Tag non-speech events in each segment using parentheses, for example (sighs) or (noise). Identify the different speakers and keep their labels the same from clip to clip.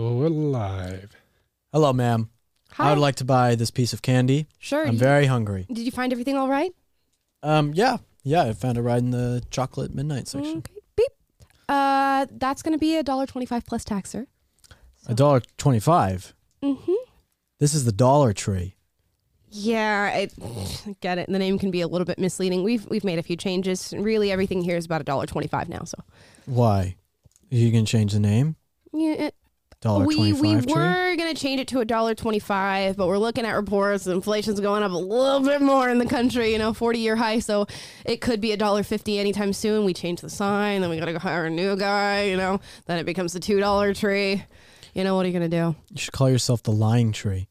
Speaker 1: Oh, we're live.
Speaker 2: Hello, ma'am.
Speaker 3: Hi.
Speaker 2: I would like to buy this piece of candy.
Speaker 3: Sure.
Speaker 2: I'm
Speaker 3: you-
Speaker 2: very hungry.
Speaker 3: Did you find everything all right?
Speaker 2: Um, yeah, yeah. I found a ride in the chocolate midnight section.
Speaker 3: Okay. Beep. Uh, that's gonna be a dollar twenty-five plus tax, sir.
Speaker 2: A dollar twenty-five.
Speaker 3: Mm-hmm.
Speaker 2: This is the Dollar Tree.
Speaker 3: Yeah, I get it. The name can be a little bit misleading. We've we've made a few changes. Really, everything here is about a dollar twenty-five now. So
Speaker 2: Why? You can change the name.
Speaker 3: yeah,
Speaker 2: Dollar
Speaker 3: we we
Speaker 2: tree.
Speaker 3: were gonna change it to a dollar twenty-five, but we're looking at reports. Inflation's going up a little bit more in the country. You know, forty-year high. So it could be a dollar fifty anytime soon. We change the sign, then we gotta go hire a new guy. You know, then it becomes the two-dollar tree. You know, what are you gonna do?
Speaker 2: You should call yourself the Lying Tree,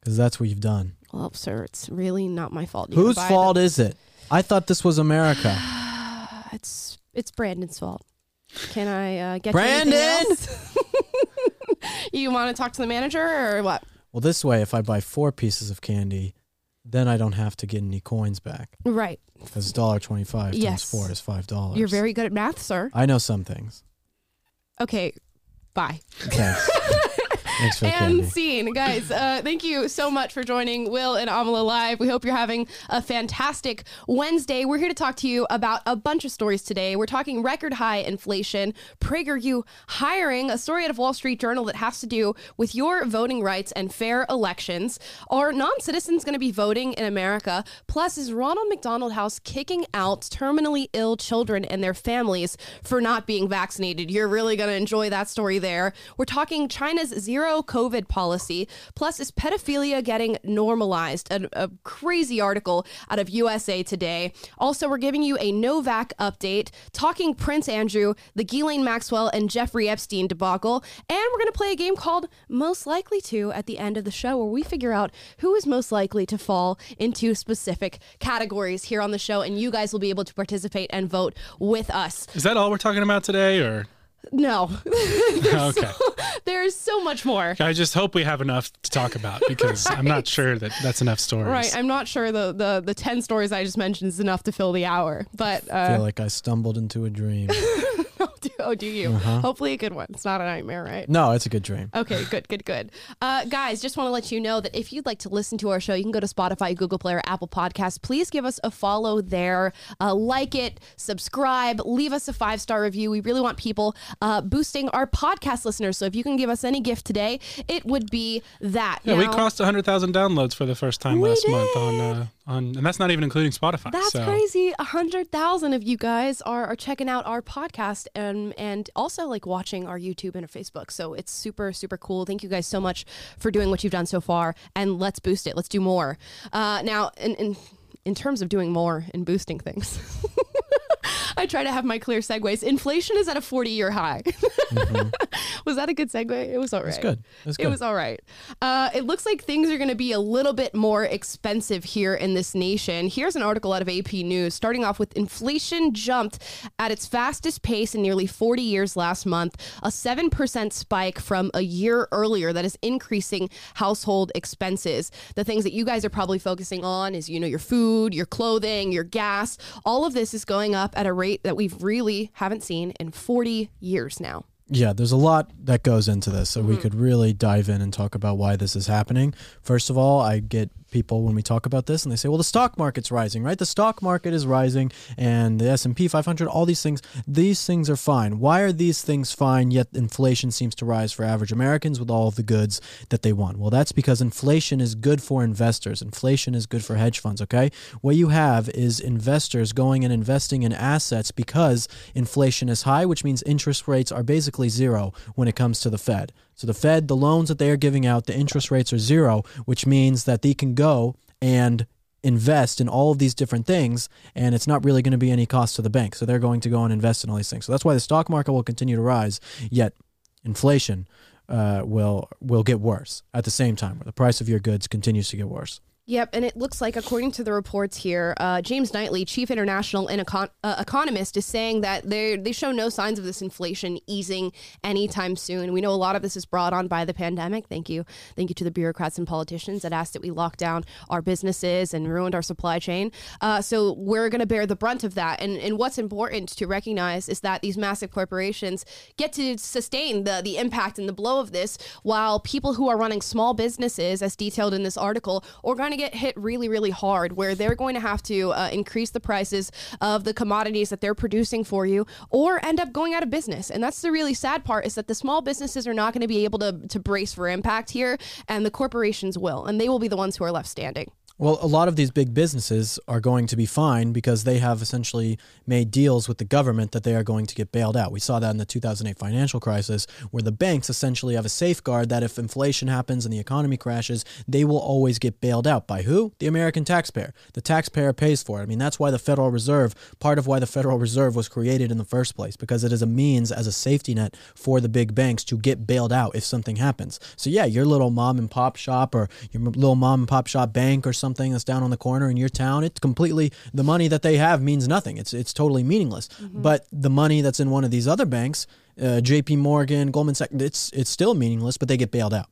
Speaker 2: because that's what you've done.
Speaker 3: Well, sir, it's really not my fault. You
Speaker 2: Whose fault is it? I thought this was America. (sighs)
Speaker 3: It's it's Brandon's fault. Can I uh, get you
Speaker 2: Brandon! (laughs) (laughs)
Speaker 3: you want to talk to the manager or what?
Speaker 2: well, this way, if I buy four pieces of candy, then I don't have to get any coins back
Speaker 3: Right.
Speaker 2: because dollar twenty-five
Speaker 3: Yes.
Speaker 2: times four is five dollars.
Speaker 3: You're very good at math, sir.
Speaker 2: I know some things.
Speaker 3: Okay. Bye.
Speaker 2: Thanks. (laughs) Thanks for
Speaker 3: and scene, guys. Uh, thank you so much for joining Will and Amala live. We hope you're having a fantastic Wednesday. We're here to talk to you about a bunch of stories today. We're talking record high inflation, PragerU hiring, a story out of Wall Street Journal that has to do with your voting rights and fair elections. Are non-citizens going to be voting in America? Plus, is Ronald McDonald House kicking out terminally ill children and their families for not being vaccinated? You're really going to enjoy that story there. We're talking China's zero COVID policy. Plus, is pedophilia getting normalized? A, a crazy article out of USA Today. Also, we're giving you a Novak update, talking Prince Andrew, the Ghislaine Maxwell, and Jeffrey Epstein debacle. And we're going to play a game called Most Likely to at the end of the show, where we figure out who is most likely to fall into specific categories here on the show. And you guys will be able to participate and vote with us.
Speaker 1: Is that all we're talking about today, or
Speaker 3: No, (laughs)
Speaker 1: okay?
Speaker 3: there's so much more.
Speaker 1: I just hope we have enough to talk about (laughs) because I'm not sure that that's enough stories.
Speaker 3: Right, I'm not sure the, the the ten stories I just mentioned is enough to fill the hour, but
Speaker 2: I
Speaker 3: uh,
Speaker 2: feel like I stumbled into a dream.
Speaker 3: do, (laughs) (laughs) oh, do you?
Speaker 2: Uh-huh.
Speaker 3: Hopefully, a good one. It's not a nightmare, right?
Speaker 2: No, it's a good dream.
Speaker 3: Okay, (laughs) good, good, good. Uh, guys, just want to let you know that if you'd like to listen to our show, you can go to Spotify, Google Play, or Apple Podcasts. Please give us a follow there, uh, like it, subscribe, leave us a five star review. We really want people uh, boosting our podcast listeners. So if you can give us any gift today, it would be that.
Speaker 1: Yeah, we
Speaker 3: Now-
Speaker 1: crossed 100,000 downloads for the first time
Speaker 3: We
Speaker 1: last month on uh, on, and that's not even including Spotify.
Speaker 3: That's
Speaker 1: so.
Speaker 3: crazy. A hundred thousand of you guys are, are checking out our podcast and and also like watching our YouTube and our Facebook. So it's super super cool. Thank you guys so much for doing what you've done so far. And let's boost it. Let's do more. Uh, now, in, in in terms of doing more and boosting things. (laughs) (laughs) I try to have my clear segues. Inflation is at a 40 year high. (laughs) was that a good segue? It was all right.
Speaker 2: It's good. It's good.
Speaker 3: It was all right. Uh, it looks like things are going to be a little bit more expensive here in this nation. Here's an article out of AP News. Starting off with inflation jumped at its fastest pace in nearly 40 years last month, a 7% spike from a year earlier that is increasing household expenses. The things that you guys are probably focusing on is, you know, your food, your clothing, your gas. All of this is going up at a rate that we've really haven't seen in 40 years now.
Speaker 2: Yeah, there's a lot that goes into this, so
Speaker 3: Mm-hmm.
Speaker 2: we could really dive in and talk about why this is happening. First of all, I get people when we talk about this and they say, "Well, the stock market's rising, right? The stock market is rising and the S&P 500, all these things, these things are fine. Why are these things fine yet inflation seems to rise for average Americans with all of the goods that they want?" Well, that's because inflation is good for investors. Inflation is good for hedge funds, okay? What you have is investors going and investing in assets because inflation is high, which means interest rates are basically zero when it comes to the Fed. So the Fed, the loans that they are giving out, the interest rates are zero, which means that they can go and invest in all of these different things and it's not really going to be any cost to the bank. So they're going to go and invest in all these things. So that's why the stock market will continue to rise, yet inflation uh, will will get worse at the same time where the price of your goods continues to get worse.
Speaker 3: Yep, and it looks like, according to the reports here, uh, James Knightley, chief international and econ- uh, economist, is saying that they they show no signs of this inflation easing anytime soon. We know a lot of this is brought on by the pandemic. Thank you, thank you to the bureaucrats and politicians that asked that we lock down our businesses and ruined our supply chain. Uh, so we're going to bear the brunt of that. And and what's important to recognize is that these massive corporations get to sustain the the impact and the blow of this, while people who are running small businesses, as detailed in this article, are going to get hit really, really hard where they're going to have to uh, increase the prices of the commodities that they're producing for you or end up going out of business. And that's the really sad part is that the small businesses are not going to be able to, to brace for impact here, and the corporations will, and they will be the ones who are left standing.
Speaker 2: Well, a lot of these big businesses are going to be fine because they have essentially made deals with the government that they are going to get bailed out. We saw that in the 2008 financial crisis, where the banks essentially have a safeguard that if inflation happens and the economy crashes, they will always get bailed out. By who? The American taxpayer. The taxpayer pays for it. I mean, that's why the Federal Reserve, part of why the Federal Reserve was created in the first place, because it is a means as a safety net for the big banks to get bailed out if something happens. So, yeah, your little mom and pop shop or your little mom and pop shop bank or that's down on the corner in your town, it's completely the money that they have means nothing. It's it's totally meaningless. Mm-hmm. But the money that's in one of these other banks, uh, J.P. Morgan, Goldman Sachs, it's it's still meaningless. But they get bailed out.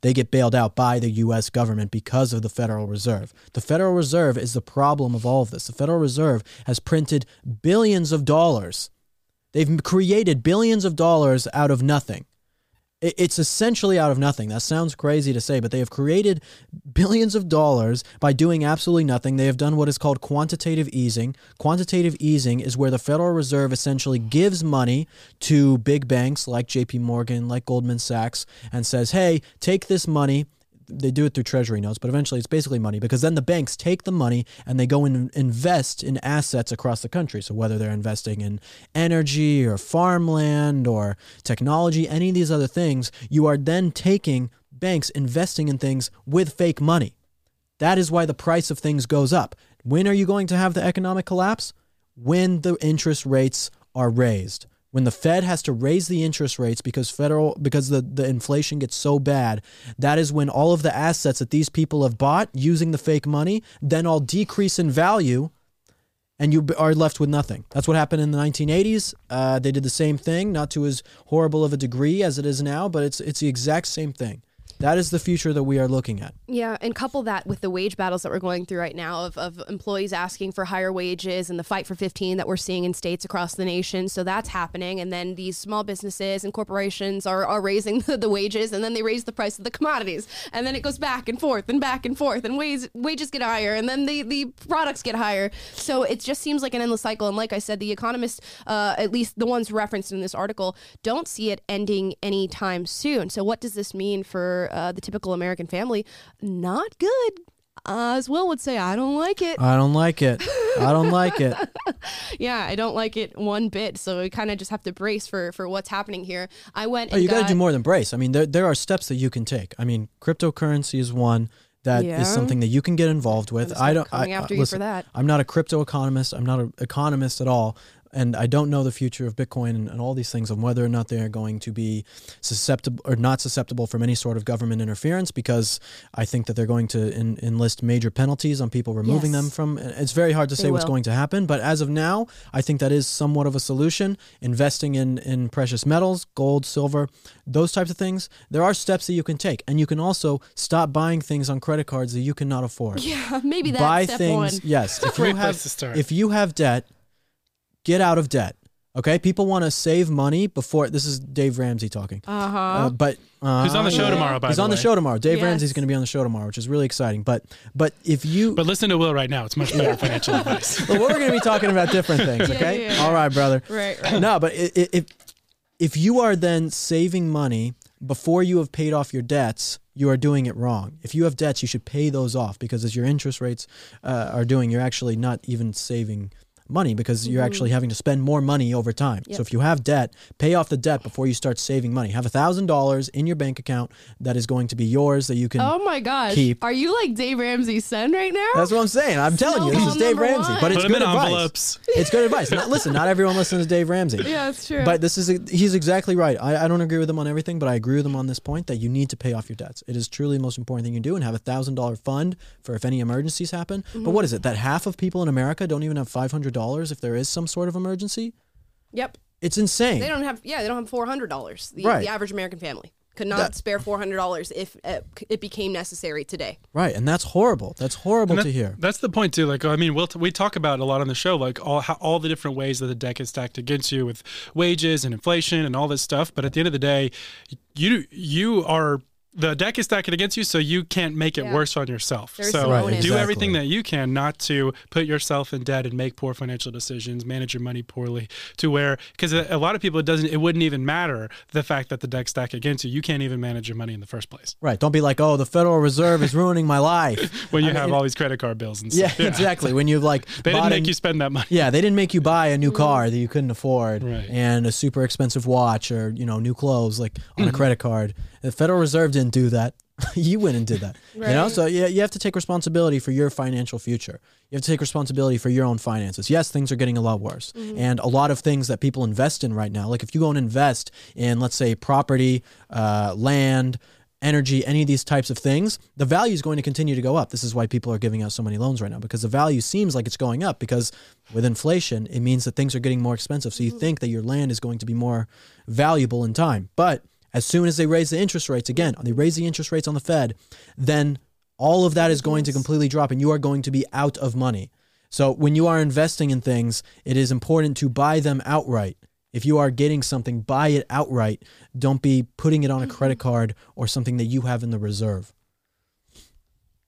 Speaker 2: They get bailed out by the U.S. government because of the Federal Reserve. The Federal Reserve is the problem of all of this. The Federal Reserve has printed billions of dollars. They've created billions of dollars out of nothing it's essentially out of nothing. That sounds crazy to say, but they have created billions of dollars by doing absolutely nothing. They have done what is called quantitative easing. Quantitative easing is where the Federal Reserve essentially gives money to big banks like JP Morgan, like Goldman Sachs, and says, hey, take this money they do it through treasury notes, but eventually it's basically money because then the banks take the money and they go and invest in assets across the country. So whether they're investing in energy or farmland or technology, any of these other things, you are then taking banks investing in things with fake money. That is why the price of things goes up. When are you going to have the economic collapse? When the interest rates are raised when the Fed has to raise the interest rates because federal because the, the inflation gets so bad, that is when all of the assets that these people have bought using the fake money then all decrease in value and you are left with nothing. That's what happened in the 1980s. Uh, they did the same thing, not to as horrible of a degree as it is now, but it's it's the exact same thing. That is the future that we are looking at.
Speaker 3: Yeah, and couple that with the wage battles that we're going through right now of, of employees asking for higher wages and the fight for 15 that we're seeing in states across the nation. So that's happening. And then these small businesses and corporations are, are raising (laughs) the, the wages and then they raise the price of the commodities. And then it goes back and forth and back and forth and wages, wages get higher and then the, the products get higher. So it just seems like an endless cycle. And like I said, the economists, uh, at least the ones referenced in this article, don't see it ending anytime soon. So what does this mean for uh, the typical American family, not good. Uh, as Will would say, I don't like it.
Speaker 2: I don't like it. I don't like it. (laughs)
Speaker 3: yeah, I don't like it one bit. So we kind of just have to brace for for what's happening here. I went.
Speaker 2: Oh, you got to do more than brace. I mean, there there are steps that you can take. I mean, cryptocurrency is one that yeah. is something that you can get involved with.
Speaker 3: I don't. Coming I, after listen, you for that.
Speaker 2: I'm not a crypto economist. I'm not an economist at all and I don't know the future of Bitcoin and, and, all these things and whether or not they are going to be susceptible or not susceptible from any sort of government interference because I think that they're going to in, enlist major penalties on people removing yes. them from. It's very hard to say what's going to happen, but as of now, I think that is somewhat of a solution. Investing in in precious metals, gold, silver, those types of things. There are steps that you can take, and you can also stop buying things on credit cards that you cannot afford.
Speaker 3: Yeah, (laughs) maybe that's buy step
Speaker 2: things.
Speaker 3: One.
Speaker 2: Yes, if (laughs) you have if you have debt get out of debt. Okay, people want to save money before. This is Dave Ramsey talking.
Speaker 3: Uh-huh. Uh,
Speaker 2: but uh,
Speaker 1: he's on the show tomorrow. By
Speaker 2: he's
Speaker 1: the
Speaker 2: on
Speaker 1: way.
Speaker 2: the show tomorrow. Dave yes. Ramsey's going to be on the show tomorrow, which is really exciting. But but if you
Speaker 1: but listen to Will right now, it's much better (laughs) financial advice.
Speaker 2: well, we're going to be talking about different (laughs) things. Okay, yeah, yeah, yeah. all right, brother.
Speaker 3: Right. right.
Speaker 2: No, but if if you are then saving money before you have paid off your debts, you are doing it wrong. If you have debts, you should pay those off because as your interest rates uh, are doing, you're actually not even saving money because you're mm-hmm. actually having to spend more money over time.
Speaker 3: Yep.
Speaker 2: So if you have debt, pay off the debt before you start saving money. Have a thousand dollars in your bank account that is going to be yours that you can.
Speaker 3: Oh my gosh.
Speaker 2: Keep.
Speaker 3: Are you like Dave Ramsey's son right now?
Speaker 2: That's what I'm saying. I'm telling you, this is Dave Ramsey,
Speaker 3: one.
Speaker 2: but it's
Speaker 1: Put them
Speaker 2: good
Speaker 1: in
Speaker 2: advice.
Speaker 1: envelopes.
Speaker 2: It's good advice. Not, listen, not everyone listens to Dave Ramsey. (laughs)
Speaker 3: yeah, it's true.
Speaker 2: But this is he's exactly right. I, I don't agree with him on everything, but I agree with him on this point that you need to pay off your debts. It is truly the most important thing you do, and have a thousand dollar fund for if any emergencies happen. But mm-hmm. what is it that half of people in America don't even have five hundred dollars if there is some sort of emergency?
Speaker 3: yep.
Speaker 2: It's insane.
Speaker 3: They don't have yeah, they don't have four hundred dollars. The,
Speaker 2: Right.
Speaker 3: the average American family could not
Speaker 2: That-
Speaker 3: spare four hundred dollars if uh, it became necessary today.
Speaker 2: right, and that's horrible. That's horrible
Speaker 1: And
Speaker 2: to hear.
Speaker 1: That's the point too. Like, I mean, we'll t- we talk about a lot on the show, like all how, all the different ways that the deck is stacked against you with wages and inflation and all this stuff. But at the end of the day, you you are the deck is stacked against you, so you can't make it
Speaker 3: Yeah.
Speaker 1: worse on yourself.
Speaker 3: There's
Speaker 1: so
Speaker 2: Right,
Speaker 3: onus.
Speaker 1: do everything that you can not to put yourself in debt and make poor financial decisions, manage your money poorly. To where because a, a lot of people it doesn't it wouldn't even matter the fact that the deck's stacked against you. You can't even manage your money in the first place
Speaker 2: Right. Don't be like, oh, the Federal Reserve is ruining my life. (laughs)
Speaker 1: when you
Speaker 2: I mean,
Speaker 1: have all these credit card bills and
Speaker 2: Yeah,
Speaker 1: stuff. (laughs)
Speaker 2: exactly. When you've like
Speaker 1: They didn't
Speaker 2: bought
Speaker 1: make
Speaker 2: a-
Speaker 1: you spend that money.
Speaker 2: Yeah, they didn't make you buy a new car that you couldn't afford
Speaker 1: Right.
Speaker 2: and a super expensive watch or, you know, new clothes like on a
Speaker 1: Mm-hmm.
Speaker 2: credit card. The Federal Reserve didn't do that. (laughs) you went and did that. You know, so yeah, you have to take responsibility for your financial future. You have to take responsibility for your own finances. Yes, things are getting a lot worse. And a lot of things that people invest in right now, like if you go and invest in, let's say, property, uh, land, energy, any of these types of things, the value is going to continue to go up. This is why people are giving out so many loans right now because the value seems like it's going up because with inflation, it means that things are getting more expensive. So you think that your land is going to be more valuable in time. But as soon as they raise the interest rates again, they raise the interest rates on the Fed, then all of that is going to completely drop and you are going to be out of money. So when you are investing in things, it is important to buy them outright. If you are getting something, buy it outright. Don't be putting it on a credit mm-hmm. card or something that you have in the reserve.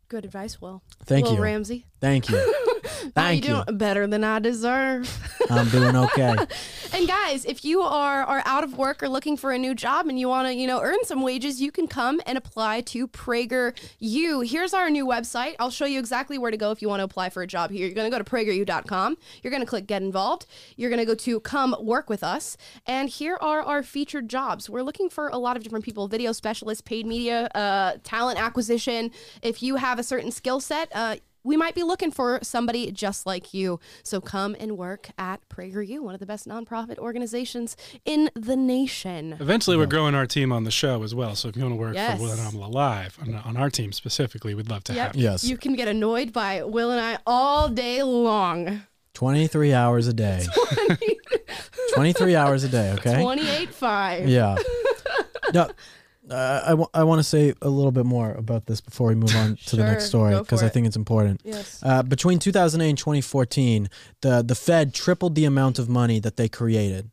Speaker 3: Good advice, Will.
Speaker 2: Thank
Speaker 3: Will
Speaker 2: you.
Speaker 3: Ramsey.
Speaker 2: Thank you. (laughs) (laughs)
Speaker 3: You
Speaker 2: Thank you.
Speaker 3: doing? Better than I deserve. (laughs)
Speaker 2: I'm doing okay. (laughs)
Speaker 3: And guys, if you are are out of work or looking for a new job and you want to, you know, earn some wages, you can come and apply to Prager U. Here's our new website. I'll show you exactly where to go if you want to apply for a job here. You're going to go to prageru.com. You're going to click get involved. You're going to go to come work with us. And here are our featured jobs. We're looking for a lot of different people, video specialists, paid media, uh, talent acquisition. If you have a certain skill set, uh, we might be looking for somebody just like you. So come and work at PragerU, one of the best nonprofit organizations in the nation.
Speaker 1: Eventually, we're growing our team on the show as well. So if you want to work
Speaker 3: Yes.
Speaker 1: for Will and Amala Live on, on our team specifically, we'd love to
Speaker 3: Yep.
Speaker 1: have you.
Speaker 2: Yes.
Speaker 3: You can get annoyed by Will and I all day long.
Speaker 2: 23 hours a day. (laughs) 23 hours a day, okay?
Speaker 3: 28.5.
Speaker 2: Yeah. (laughs) No, uh, I, w- I want to say a little bit more about this before we move on to the next (laughs) story because I think it's important.
Speaker 3: Yes.
Speaker 2: Uh, between 2008 and 2014, the, the Fed tripled the amount of money that they created.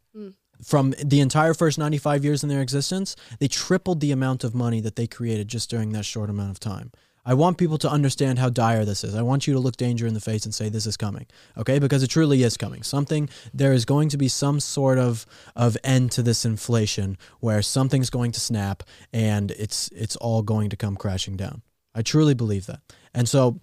Speaker 2: From the entire first 95 years in their existence, they tripled the amount of money that they created just during that short amount of time. I want people to understand how dire this is. I want you to look danger in the face and say this is coming. Okay? Because it truly is coming. Something there is going to be some sort of of end to this inflation where something's going to snap and it's it's all going to come crashing down. I truly believe that. And so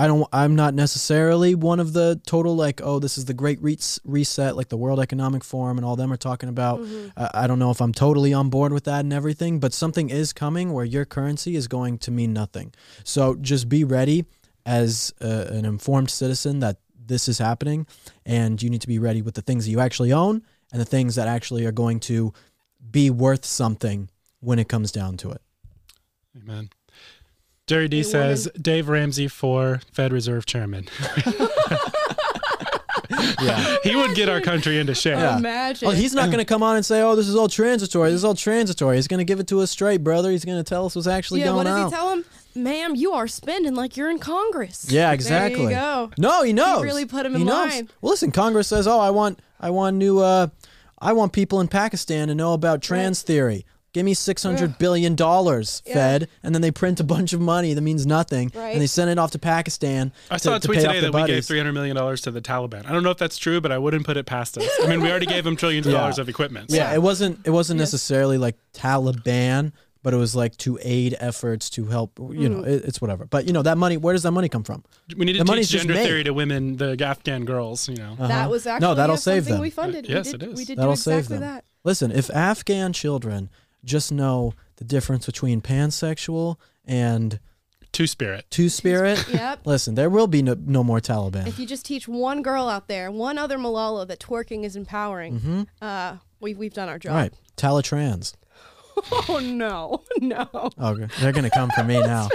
Speaker 2: I don't I'm not necessarily one of the total like oh this is the great res- reset like the World Economic Forum and all them are talking about. Mm-hmm. I I don't know if I'm totally on board with that and everything, but something is coming where your currency is going to mean nothing. So just be ready as a, an informed citizen that this is happening and you need to be ready with the things that you actually own and the things that actually are going to be worth something when it comes down to it.
Speaker 1: Amen. Jerry D
Speaker 3: Hey,
Speaker 1: says Dave Ramsey for Fed Reserve Chairman. (laughs)
Speaker 2: Yeah.
Speaker 1: he would get our country into shape.
Speaker 2: Yeah.
Speaker 3: Imagine.
Speaker 2: Well, he's not going to come on and say, "Oh, this is all transitory. This is all transitory." He's going to give it to us straight, brother. He's going to tell us what's actually
Speaker 3: yeah,
Speaker 2: going on. Yeah.
Speaker 3: what does
Speaker 2: on.
Speaker 3: he tell him? Ma'am, you are spending like you're in Congress.
Speaker 2: Yeah, exactly.
Speaker 3: There you go.
Speaker 2: No, he knows.
Speaker 3: really put him
Speaker 2: He
Speaker 3: in
Speaker 2: knows.
Speaker 3: line.
Speaker 2: Well, listen, Congress says, "Oh, I want, I want new, uh, I want people in Pakistan to know about trans theory." Give me six hundred billion dollars,
Speaker 3: Yeah.
Speaker 2: Fed, and then they print a bunch of money that means nothing,
Speaker 3: Right.
Speaker 2: and they send it off to Pakistan.
Speaker 1: I
Speaker 2: to,
Speaker 1: saw a
Speaker 2: to
Speaker 1: tweet
Speaker 2: pay off
Speaker 1: today
Speaker 2: their
Speaker 1: that we gave three hundred million dollars to the Taliban. I don't know if that's true, but I wouldn't put it past us. I mean, we already gave them trillions of
Speaker 2: Yeah.
Speaker 1: dollars of equipment. so-
Speaker 2: Yeah, it wasn't. It wasn't
Speaker 3: Yes.
Speaker 2: necessarily like Taliban, but it was like to aid efforts to help. You know,
Speaker 3: Mm-hmm.
Speaker 2: it, it's whatever. But you know that money. Where does that money come from?
Speaker 1: We need to
Speaker 2: The money's
Speaker 1: teach gender theory to women, the Afghan girls. You know,
Speaker 2: Uh-huh.
Speaker 3: That was actually
Speaker 2: no, that'll
Speaker 3: yeah,
Speaker 2: save
Speaker 3: something
Speaker 2: them.
Speaker 3: we funded.
Speaker 1: Yes,
Speaker 3: we did,
Speaker 1: it is.
Speaker 3: We did
Speaker 2: That'll
Speaker 3: do exactly
Speaker 2: save them.
Speaker 3: that.
Speaker 2: Listen, if Afghan children just know the difference between pansexual and
Speaker 1: two spirit.
Speaker 2: two spirit, (laughs)
Speaker 3: Yep.
Speaker 2: listen, there will be no, no more Taliban.
Speaker 3: If you just teach one girl out there, one other Malala that twerking is empowering, uh, we've we've done our job.
Speaker 2: Mm-hmm. Right, Talatrans. (laughs)
Speaker 3: Oh no, (laughs) no.
Speaker 2: Okay, they're gonna come for me now.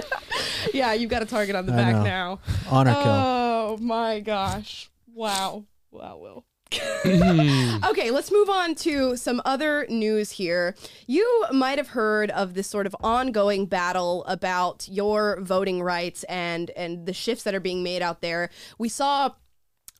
Speaker 3: Yeah, you've got a target on the
Speaker 2: I
Speaker 3: back
Speaker 2: know.
Speaker 3: now.
Speaker 2: Honor kill.
Speaker 3: Oh my gosh! Wow, wow, Will. (laughs)
Speaker 1: Hmm.
Speaker 3: okay, let's move on to some other news here. You might have heard of this sort of ongoing battle about your voting rights and and the shifts that are being made out there. We saw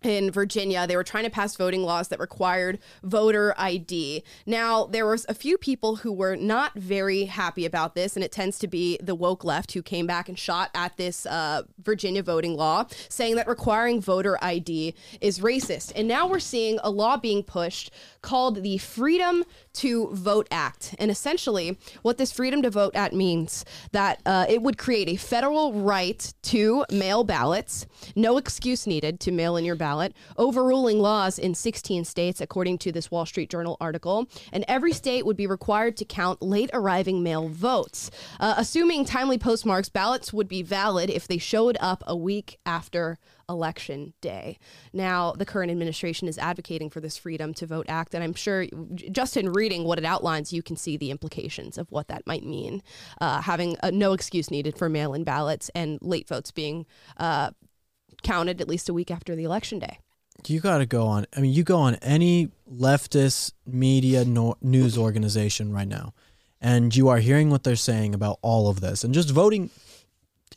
Speaker 3: in Virginia, they were trying to pass voting laws that required voter ID. Now, there was a few people who were not very happy about this, and it tends to be the woke left who came back and shot at this uh, Virginia voting law, saying that requiring voter ID is racist. And now we're seeing a law being pushed called the Freedom to Vote Act. And essentially, what this Freedom to Vote Act means that uh, it would create a federal right to mail ballots, no excuse needed to mail in your ballot, overruling laws in 16 states, according to this Wall Street Journal article. And every state would be required to count late arriving mail votes. Uh, assuming timely postmarks, ballots would be valid if they showed up a week after election day. Now, the current administration is advocating for this Freedom to Vote Act, and I'm sure just in reading what it outlines, you can see the implications of what that might mean. Uh, having uh, no excuse needed for mail in ballots and late votes being uh, counted at least a week after the election day.
Speaker 2: you got to go on. I mean, you go on any leftist media no, news organization right now, and you are hearing what they're saying about all of this and just voting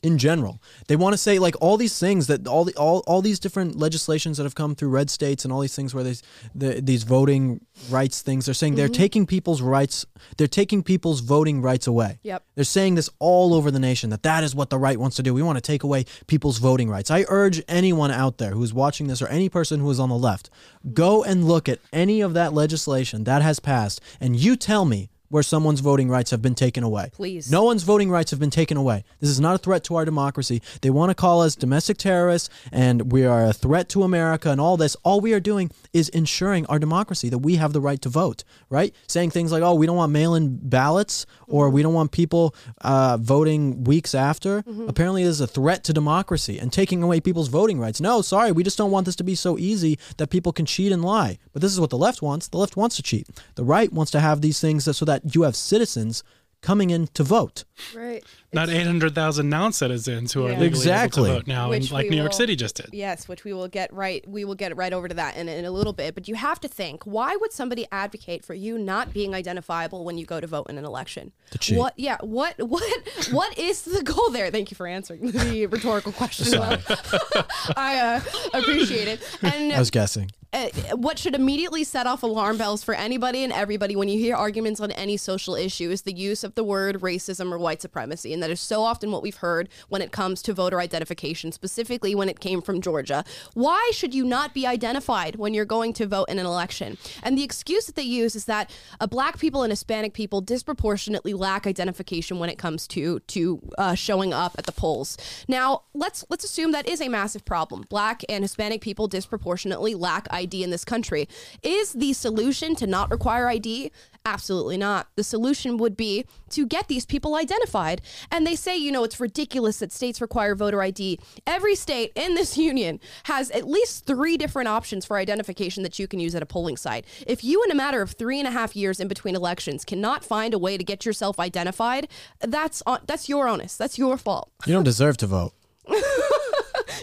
Speaker 2: in general. They want to say like all these things that all the all, all these different legislations that have come through red states and all these things where these the, these voting rights things they're saying they're mm-hmm. taking people's rights they're taking people's voting rights away.
Speaker 3: Yep.
Speaker 2: They're saying this all over the nation that that is what the right wants to do. We want to take away people's voting rights. I urge anyone out there who's watching this or any person who is on the left, go and look at any of that legislation that has passed and you tell me where someone's voting rights have been taken away.
Speaker 3: Please.
Speaker 2: No one's voting rights have been taken away. This is not a threat to our democracy. They want to call us domestic terrorists and we are a threat to America and all this. All we are doing is ensuring our democracy that we have the right to vote, right? Saying things like, oh, we don't want mail in ballots or we don't want people uh, voting weeks after. Apparently, this is a threat to democracy and taking away people's voting rights. No, sorry, we just don't want this to be so easy that people can cheat and lie. But this is what the left wants. The left wants to cheat. The right wants to have these things so that you have citizens coming in to vote.
Speaker 3: Right.
Speaker 1: Not 800,000 non-citizens who are
Speaker 3: Yeah.
Speaker 1: legally
Speaker 2: Exactly.
Speaker 1: able to vote now,
Speaker 3: Which
Speaker 1: and like
Speaker 3: we
Speaker 1: New York City just did.
Speaker 3: Yes, which we will get right. We will get right over to that in, in a little bit. But you have to think: Why would somebody advocate for you not being identifiable when you go to vote in an election?
Speaker 2: To cheat.
Speaker 3: What? Yeah. What? (laughs) What? what is the goal there? Thank you for answering the (laughs) rhetorical question. (laughs) I uh, appreciate it. And
Speaker 2: I was guessing.
Speaker 3: uh, what should immediately set off alarm bells for anybody and everybody when you hear arguments on any social issue is the use of the word racism or white supremacy. That is so often what we've heard when it comes to voter identification, specifically when it came from Georgia. Why should you not be identified when you're going to vote in an election? And the excuse that they use is that uh, black people and Hispanic people disproportionately lack identification when it comes to to uh, showing up at the polls. Now, let's let's assume that is a massive problem. Black and Hispanic people disproportionately lack ID in this country. Is the solution to not require ID? Absolutely not. The solution would be to get these people identified. And they say, you know, it's ridiculous that states require voter ID. Every state in this (laughs) union has at least three different options for identification that you can use at a polling site. If you, in a matter of three and a half years in between elections, cannot find a way to get yourself identified, that's on, that's your onus. That's your fault.
Speaker 2: You don't deserve to vote. (laughs)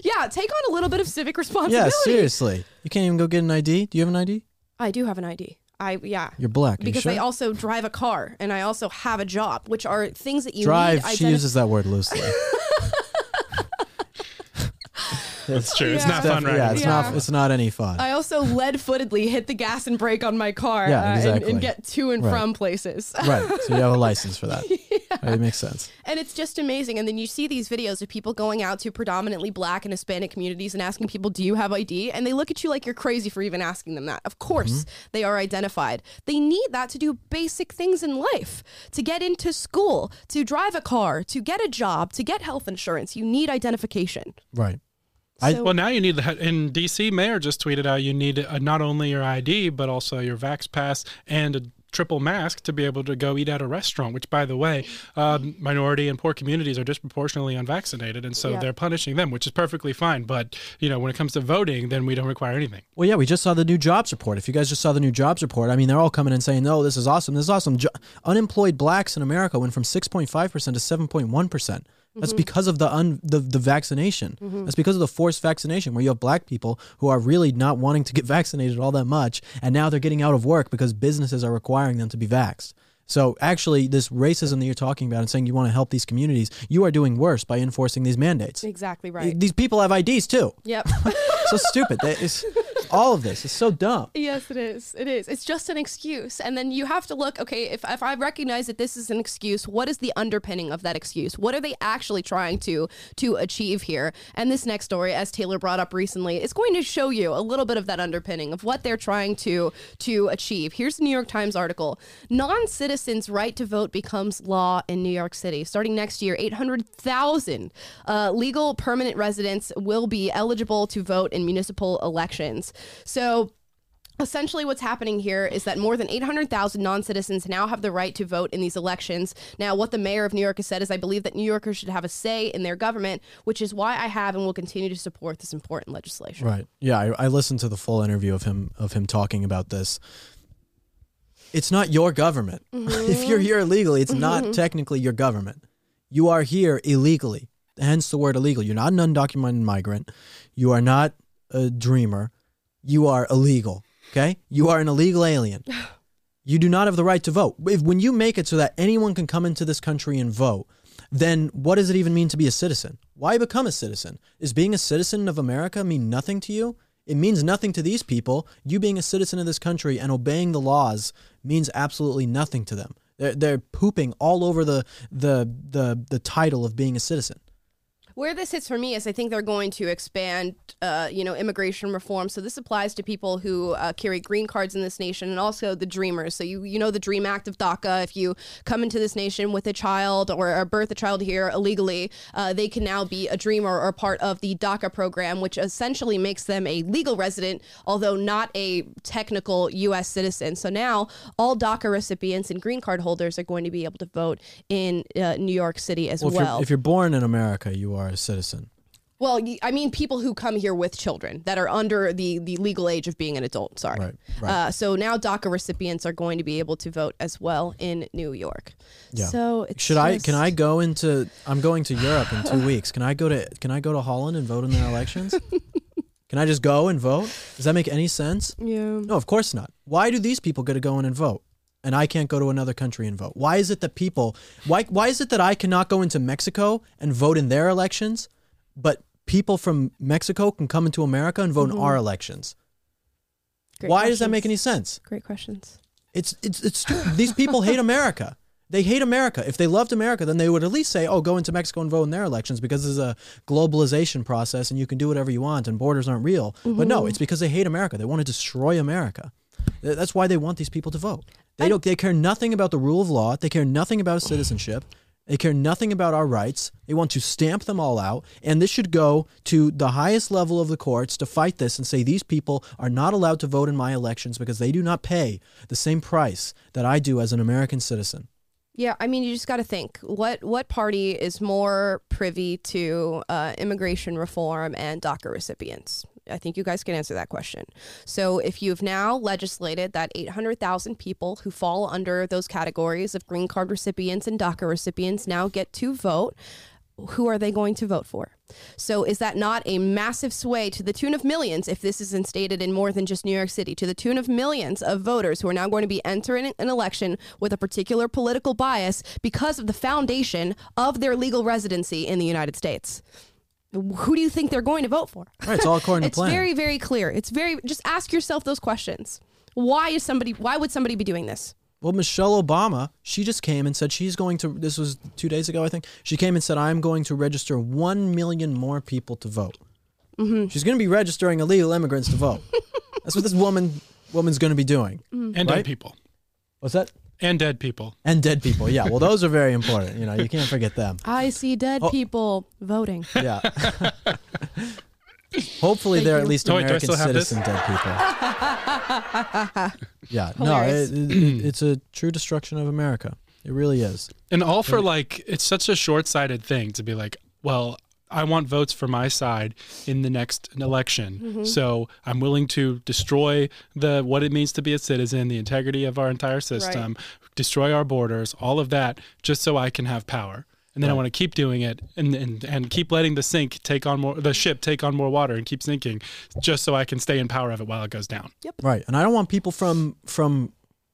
Speaker 3: Yeah, take on a little bit of civic responsibility.
Speaker 2: Yeah, seriously. You can't even go get an ID. Do you have an ID?
Speaker 3: I do have an ID. I yeah.
Speaker 2: You're black. Are you
Speaker 3: because
Speaker 2: sure?
Speaker 3: I also drive a car and I also have a job, which are things that you
Speaker 2: Drive.
Speaker 3: need.
Speaker 2: She uses that word loosely. (laughs)
Speaker 1: It's true. It's
Speaker 3: Yeah.
Speaker 1: not fun, right?
Speaker 2: yeah, it's
Speaker 3: Yeah.
Speaker 2: not. It's not any fun.
Speaker 3: I also (laughs) lead-footedly hit the gas and brake on my car
Speaker 2: Yeah,
Speaker 3: uh, and-
Speaker 2: exactly.
Speaker 3: and, get to and
Speaker 2: Right.
Speaker 3: from places.
Speaker 2: right. So you have a (laughs) license for that. It makes sense.
Speaker 3: And it's just amazing. And then you see these videos of people going out to predominantly black and Hispanic communities and asking people, Do you have ID? And they look at you like you're crazy for even asking them that. Of course, they are identified. They need that to do basic things in life to get into school, to drive a car, to get a job, to get health insurance. You need identification.
Speaker 2: Right. I-
Speaker 3: So-
Speaker 1: Well, now you need the in DC. Mayor just tweeted out you need uh, not only your ID but also your Vax Pass and a triple mask to be able to go eat at a restaurant. Which, by the way, um, minority and poor communities are disproportionately unvaccinated, and so
Speaker 3: Yeah.
Speaker 1: they're punishing them, which is perfectly fine. But you know, when it comes to voting, then we don't require anything.
Speaker 2: Well, yeah, we just saw the new jobs report. If you guys just saw the new jobs report, I mean, they're all coming and saying, "No, this is awesome. This is awesome." Jo- unemployed blacks in America went from 6.5 percent to 7.1 percent. That's mm-hmm. because of the un the, the vaccination. Mm-hmm. That's because of the forced vaccination, where you have black people who are really not wanting to get (laughs) vaccinated all that much, and now they're getting out of work because businesses are requiring them to be vaxxed. So actually, this racism that you're talking about and saying you want to help these communities, you are doing worse by enforcing these mandates.
Speaker 3: Exactly right.
Speaker 2: These people have IDs too.
Speaker 3: Yep. (laughs)
Speaker 2: So stupid. That is, all of this is so dumb.
Speaker 3: Yes, it is. It is. It's just an excuse. And then you have to look, okay, if, if I recognize that this is an excuse, what is the underpinning of that excuse? What are they actually trying to to achieve here? And this next story, as Taylor brought up recently, is going to show you a little bit of that underpinning of what they're trying to to achieve. Here's the New York Times article. Non-citizens' right to vote becomes law in New York City. Starting next year, 800,000 uh, legal permanent residents will be eligible to vote in municipal elections. So Essentially, what's happening here is that more than 800,000 non citizens now have the right to vote in these elections. Now, what the mayor of New York has said is I believe that New Yorkers should have a say in their government, which is why I have and will continue to support this important legislation.
Speaker 2: Right. Yeah, I, I listened to the full interview of him of him talking about this. It's not your government. (laughs) if you're mm-hmm. here illegally, it's not mm-hmm. technically your government. You are here illegally. Hence the word illegal. You're not an undocumented migrant. You are not a dreamer. You are illegal. Okay? You are an illegal alien. (sighs) You do not have the right to vote. If when you make it so that anyone can come into this country and vote, then what does it even mean to be a citizen? Why become a citizen? Is being a citizen of America mean nothing to you? It means nothing to these people. You being a citizen of this country and obeying the laws means absolutely nothing to them. They're, they're pooping all over the, the the the title of being a citizen.
Speaker 3: Where this hits for me is I think they're going to expand, uh, you know, immigration reform. So this applies to people who uh, carry green cards in this nation, and also the Dreamers. So you you know the Dream Act of DACA. If you come into this nation with a child or, or birth a child here illegally, uh, they can now be a Dreamer or part of the DACA program, which essentially makes them a legal resident, although not a technical U.S. citizen. So now all DACA recipients and green card holders are going to be able to vote in uh, New York City as
Speaker 2: Well,
Speaker 3: well.
Speaker 2: if, you're, if you're born in America, you are a citizen.
Speaker 3: Well, I mean, people who come here with children that are under the, the legal age of being an adult. Sorry.
Speaker 2: Right, right.
Speaker 3: Uh, so now DACA recipients are going to be able to vote as well in New York.
Speaker 2: Yeah.
Speaker 3: So it's
Speaker 2: Should I? Can I go into? I'm going to Europe in two weeks. Can I go to? Can I go to Holland and vote in their elections? (laughs) can I just go and vote? Does that make any sense?
Speaker 3: Yeah.
Speaker 2: No, of course not. Why do these people get to go in and vote? And I can't go to another country and vote. Why is it that people why why is it that I cannot go into Mexico and vote in their elections, but people from Mexico can come into America and vote in mm-hmm. our elections?
Speaker 3: Great
Speaker 2: why does that make any sense?
Speaker 3: Great questions.
Speaker 2: It's it's it's stupid. these people hate America. They hate America. If they loved America, then they would at least say, "Oh, go into Mexico and vote in their elections because this is a globalization process and you can do whatever you want and borders aren't real." But no, mm-hmm. it's because they hate America. They want to destroy America. That's why they want these people to vote. They don't. They care nothing about the rule of law. They care nothing about citizenship. They care nothing about our rights. They want to stamp them all out. And this should go to the highest level of the courts to fight this and say these people are not allowed to vote in my elections because they do not pay the same price that I do as an American citizen.
Speaker 3: Yeah, I mean, you just got to think what what party is more privy to uh, immigration reform and DACA recipients. I think you guys can answer that question. So, if you've now legislated that 800,000 people who fall under those categories of green card recipients and DACA recipients now get to vote, who are they going to vote for? So is that not a massive sway to the tune of millions if this is instated in more than just New York City, to the tune of millions of voters who are now going to be entering an election with a particular political bias because of the foundation of their legal residency in the United States? Who do you think they're going to vote for?
Speaker 2: Right, it's all according to (laughs) plan.
Speaker 3: it's very, very clear. It's very just ask yourself those questions. Why is somebody why would somebody be doing this?
Speaker 2: Well, Michelle Obama, she just came and said she's going to. This was two days ago, I think. She came and said, "I'm going to register one million more people to vote."
Speaker 3: Mm-hmm.
Speaker 2: She's going to be registering illegal immigrants to vote. (laughs) That's what this woman woman's going to be doing.
Speaker 1: and
Speaker 2: Right?
Speaker 1: dead people.
Speaker 2: What's that?
Speaker 1: And dead people.
Speaker 2: And dead people. Yeah. Well, those are very important. You know, you can't forget them.
Speaker 3: I see dead
Speaker 2: Oh.
Speaker 3: people voting.
Speaker 2: Yeah. (laughs) Hopefully,
Speaker 3: Thank
Speaker 2: they're
Speaker 3: you.
Speaker 2: at least
Speaker 1: Oh, wait, do I
Speaker 2: American
Speaker 1: still
Speaker 2: citizen dead people. (laughs) yeah. No, it, it, it's a true destruction of America. It really is.
Speaker 1: And all for like, it's such a short sighted thing to be like, well, I want votes for my side in the next election.
Speaker 3: Mm-hmm.
Speaker 1: So I'm willing to destroy the what it means to be a citizen, the integrity of our entire system, destroy our borders, all of that, just so I can have power. And then I want to keep doing it and, and and keep letting the sink take on more the ship take on more water and keep sinking just so I can stay in power of it while it goes down.
Speaker 2: Right. And I don't want people from from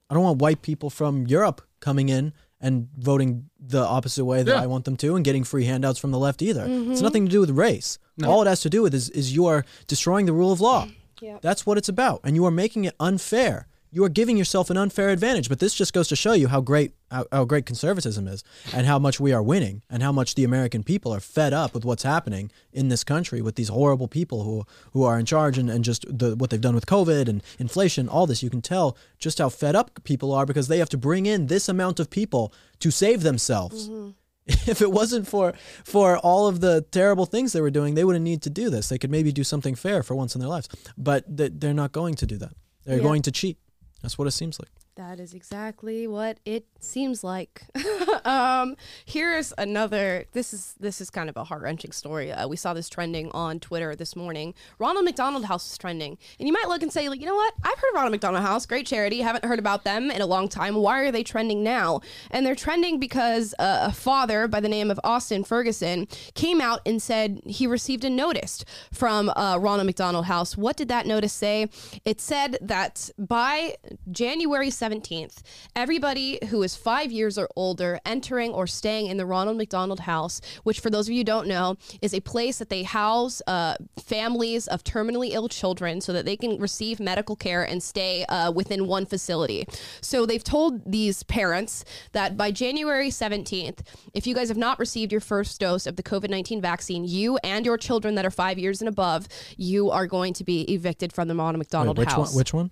Speaker 2: I don't want white people from Europe coming in and voting the opposite way that
Speaker 1: Yeah.
Speaker 2: I want them to and getting free handouts from the left either. It's mm-hmm. nothing to do with race. All it has to do with is is you are destroying the rule of law.
Speaker 3: Yep.
Speaker 2: That's what it's about. And you are making it unfair. You are giving yourself an unfair advantage. But this just goes to show you how great how, how great conservatism is and how much we are winning and how much the American people are fed up with what's happening in this country with these horrible people who who are in charge and, and just the what they've done with COVID and inflation, all this. You can tell just how fed up people are because they have to bring in this amount of people to save themselves. Mm-hmm. (laughs) If it wasn't for for all of the terrible things they were doing, they wouldn't need to do this. They could maybe do something fair for once in their lives, but they're not going to do that. They're
Speaker 3: Yeah.
Speaker 2: going to cheat. That's what it seems like.
Speaker 3: That is exactly what it seems like. (laughs) um, here's another. This is this is kind of a heart wrenching story. Uh, we saw this trending on Twitter this morning. Ronald McDonald House is trending, and you might look and say, like, you know what? I've heard of Ronald McDonald House, great charity. Haven't heard about them in a long time. Why are they trending now? And they're trending because uh, a father by the name of Austin Ferguson came out and said he received a notice from uh, Ronald McDonald House. What did that notice say? It said that by January 17th, everybody who is five years or older entering or staying in the Ronald McDonald House, which for those of you who don't know, is a place that they house uh, families of terminally ill children so that they can receive medical care and stay uh, within one facility. So they've told these parents that by January 17th, if you guys have not received your first dose of the COVID 19 vaccine, you and your children that are five years and above, you are going to be evicted from the Ronald McDonald
Speaker 2: Wait, which
Speaker 3: House.
Speaker 2: one? Which one?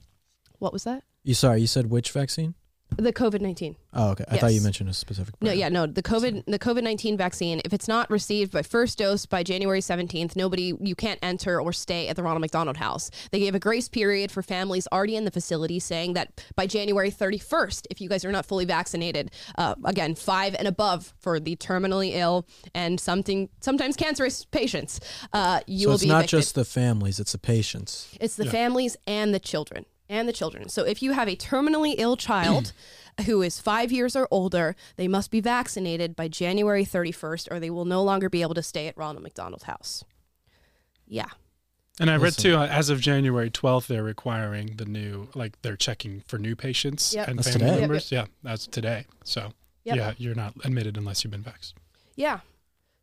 Speaker 3: what was that?
Speaker 2: You sorry, you said which vaccine?
Speaker 3: The COVID 19.
Speaker 2: Oh, okay. I thought you mentioned a specific.
Speaker 3: No,
Speaker 2: brand.
Speaker 3: yeah, no. The COVID the COVID nineteen vaccine, if it's not received by first dose by January seventeenth, nobody you can't enter or stay at the Ronald McDonald House. They gave a grace period for families already in the facility, saying that by January thirty first, if you guys are not fully vaccinated, uh, again five and above for the terminally ill and something sometimes cancerous patients, uh, you
Speaker 2: So
Speaker 3: will
Speaker 2: it's
Speaker 3: be
Speaker 2: not
Speaker 3: evicted.
Speaker 2: just the families; it's the patients.
Speaker 3: It's the families and the children. And the children. So if you have a terminally ill child (clears throat) who is five years or older, they must be vaccinated by January 31st, or they will no longer be able to stay at Ronald McDonald House. Yeah.
Speaker 1: And I read too, uh, as of January 12th, they're requiring the new, like they're checking for new patients
Speaker 3: Yep.
Speaker 1: and
Speaker 2: That's
Speaker 1: family
Speaker 2: today? Yep,
Speaker 1: members. Yeah, that's today. So
Speaker 3: Yep.
Speaker 1: yeah, you're not admitted unless you've been vaxxed.
Speaker 3: Yeah.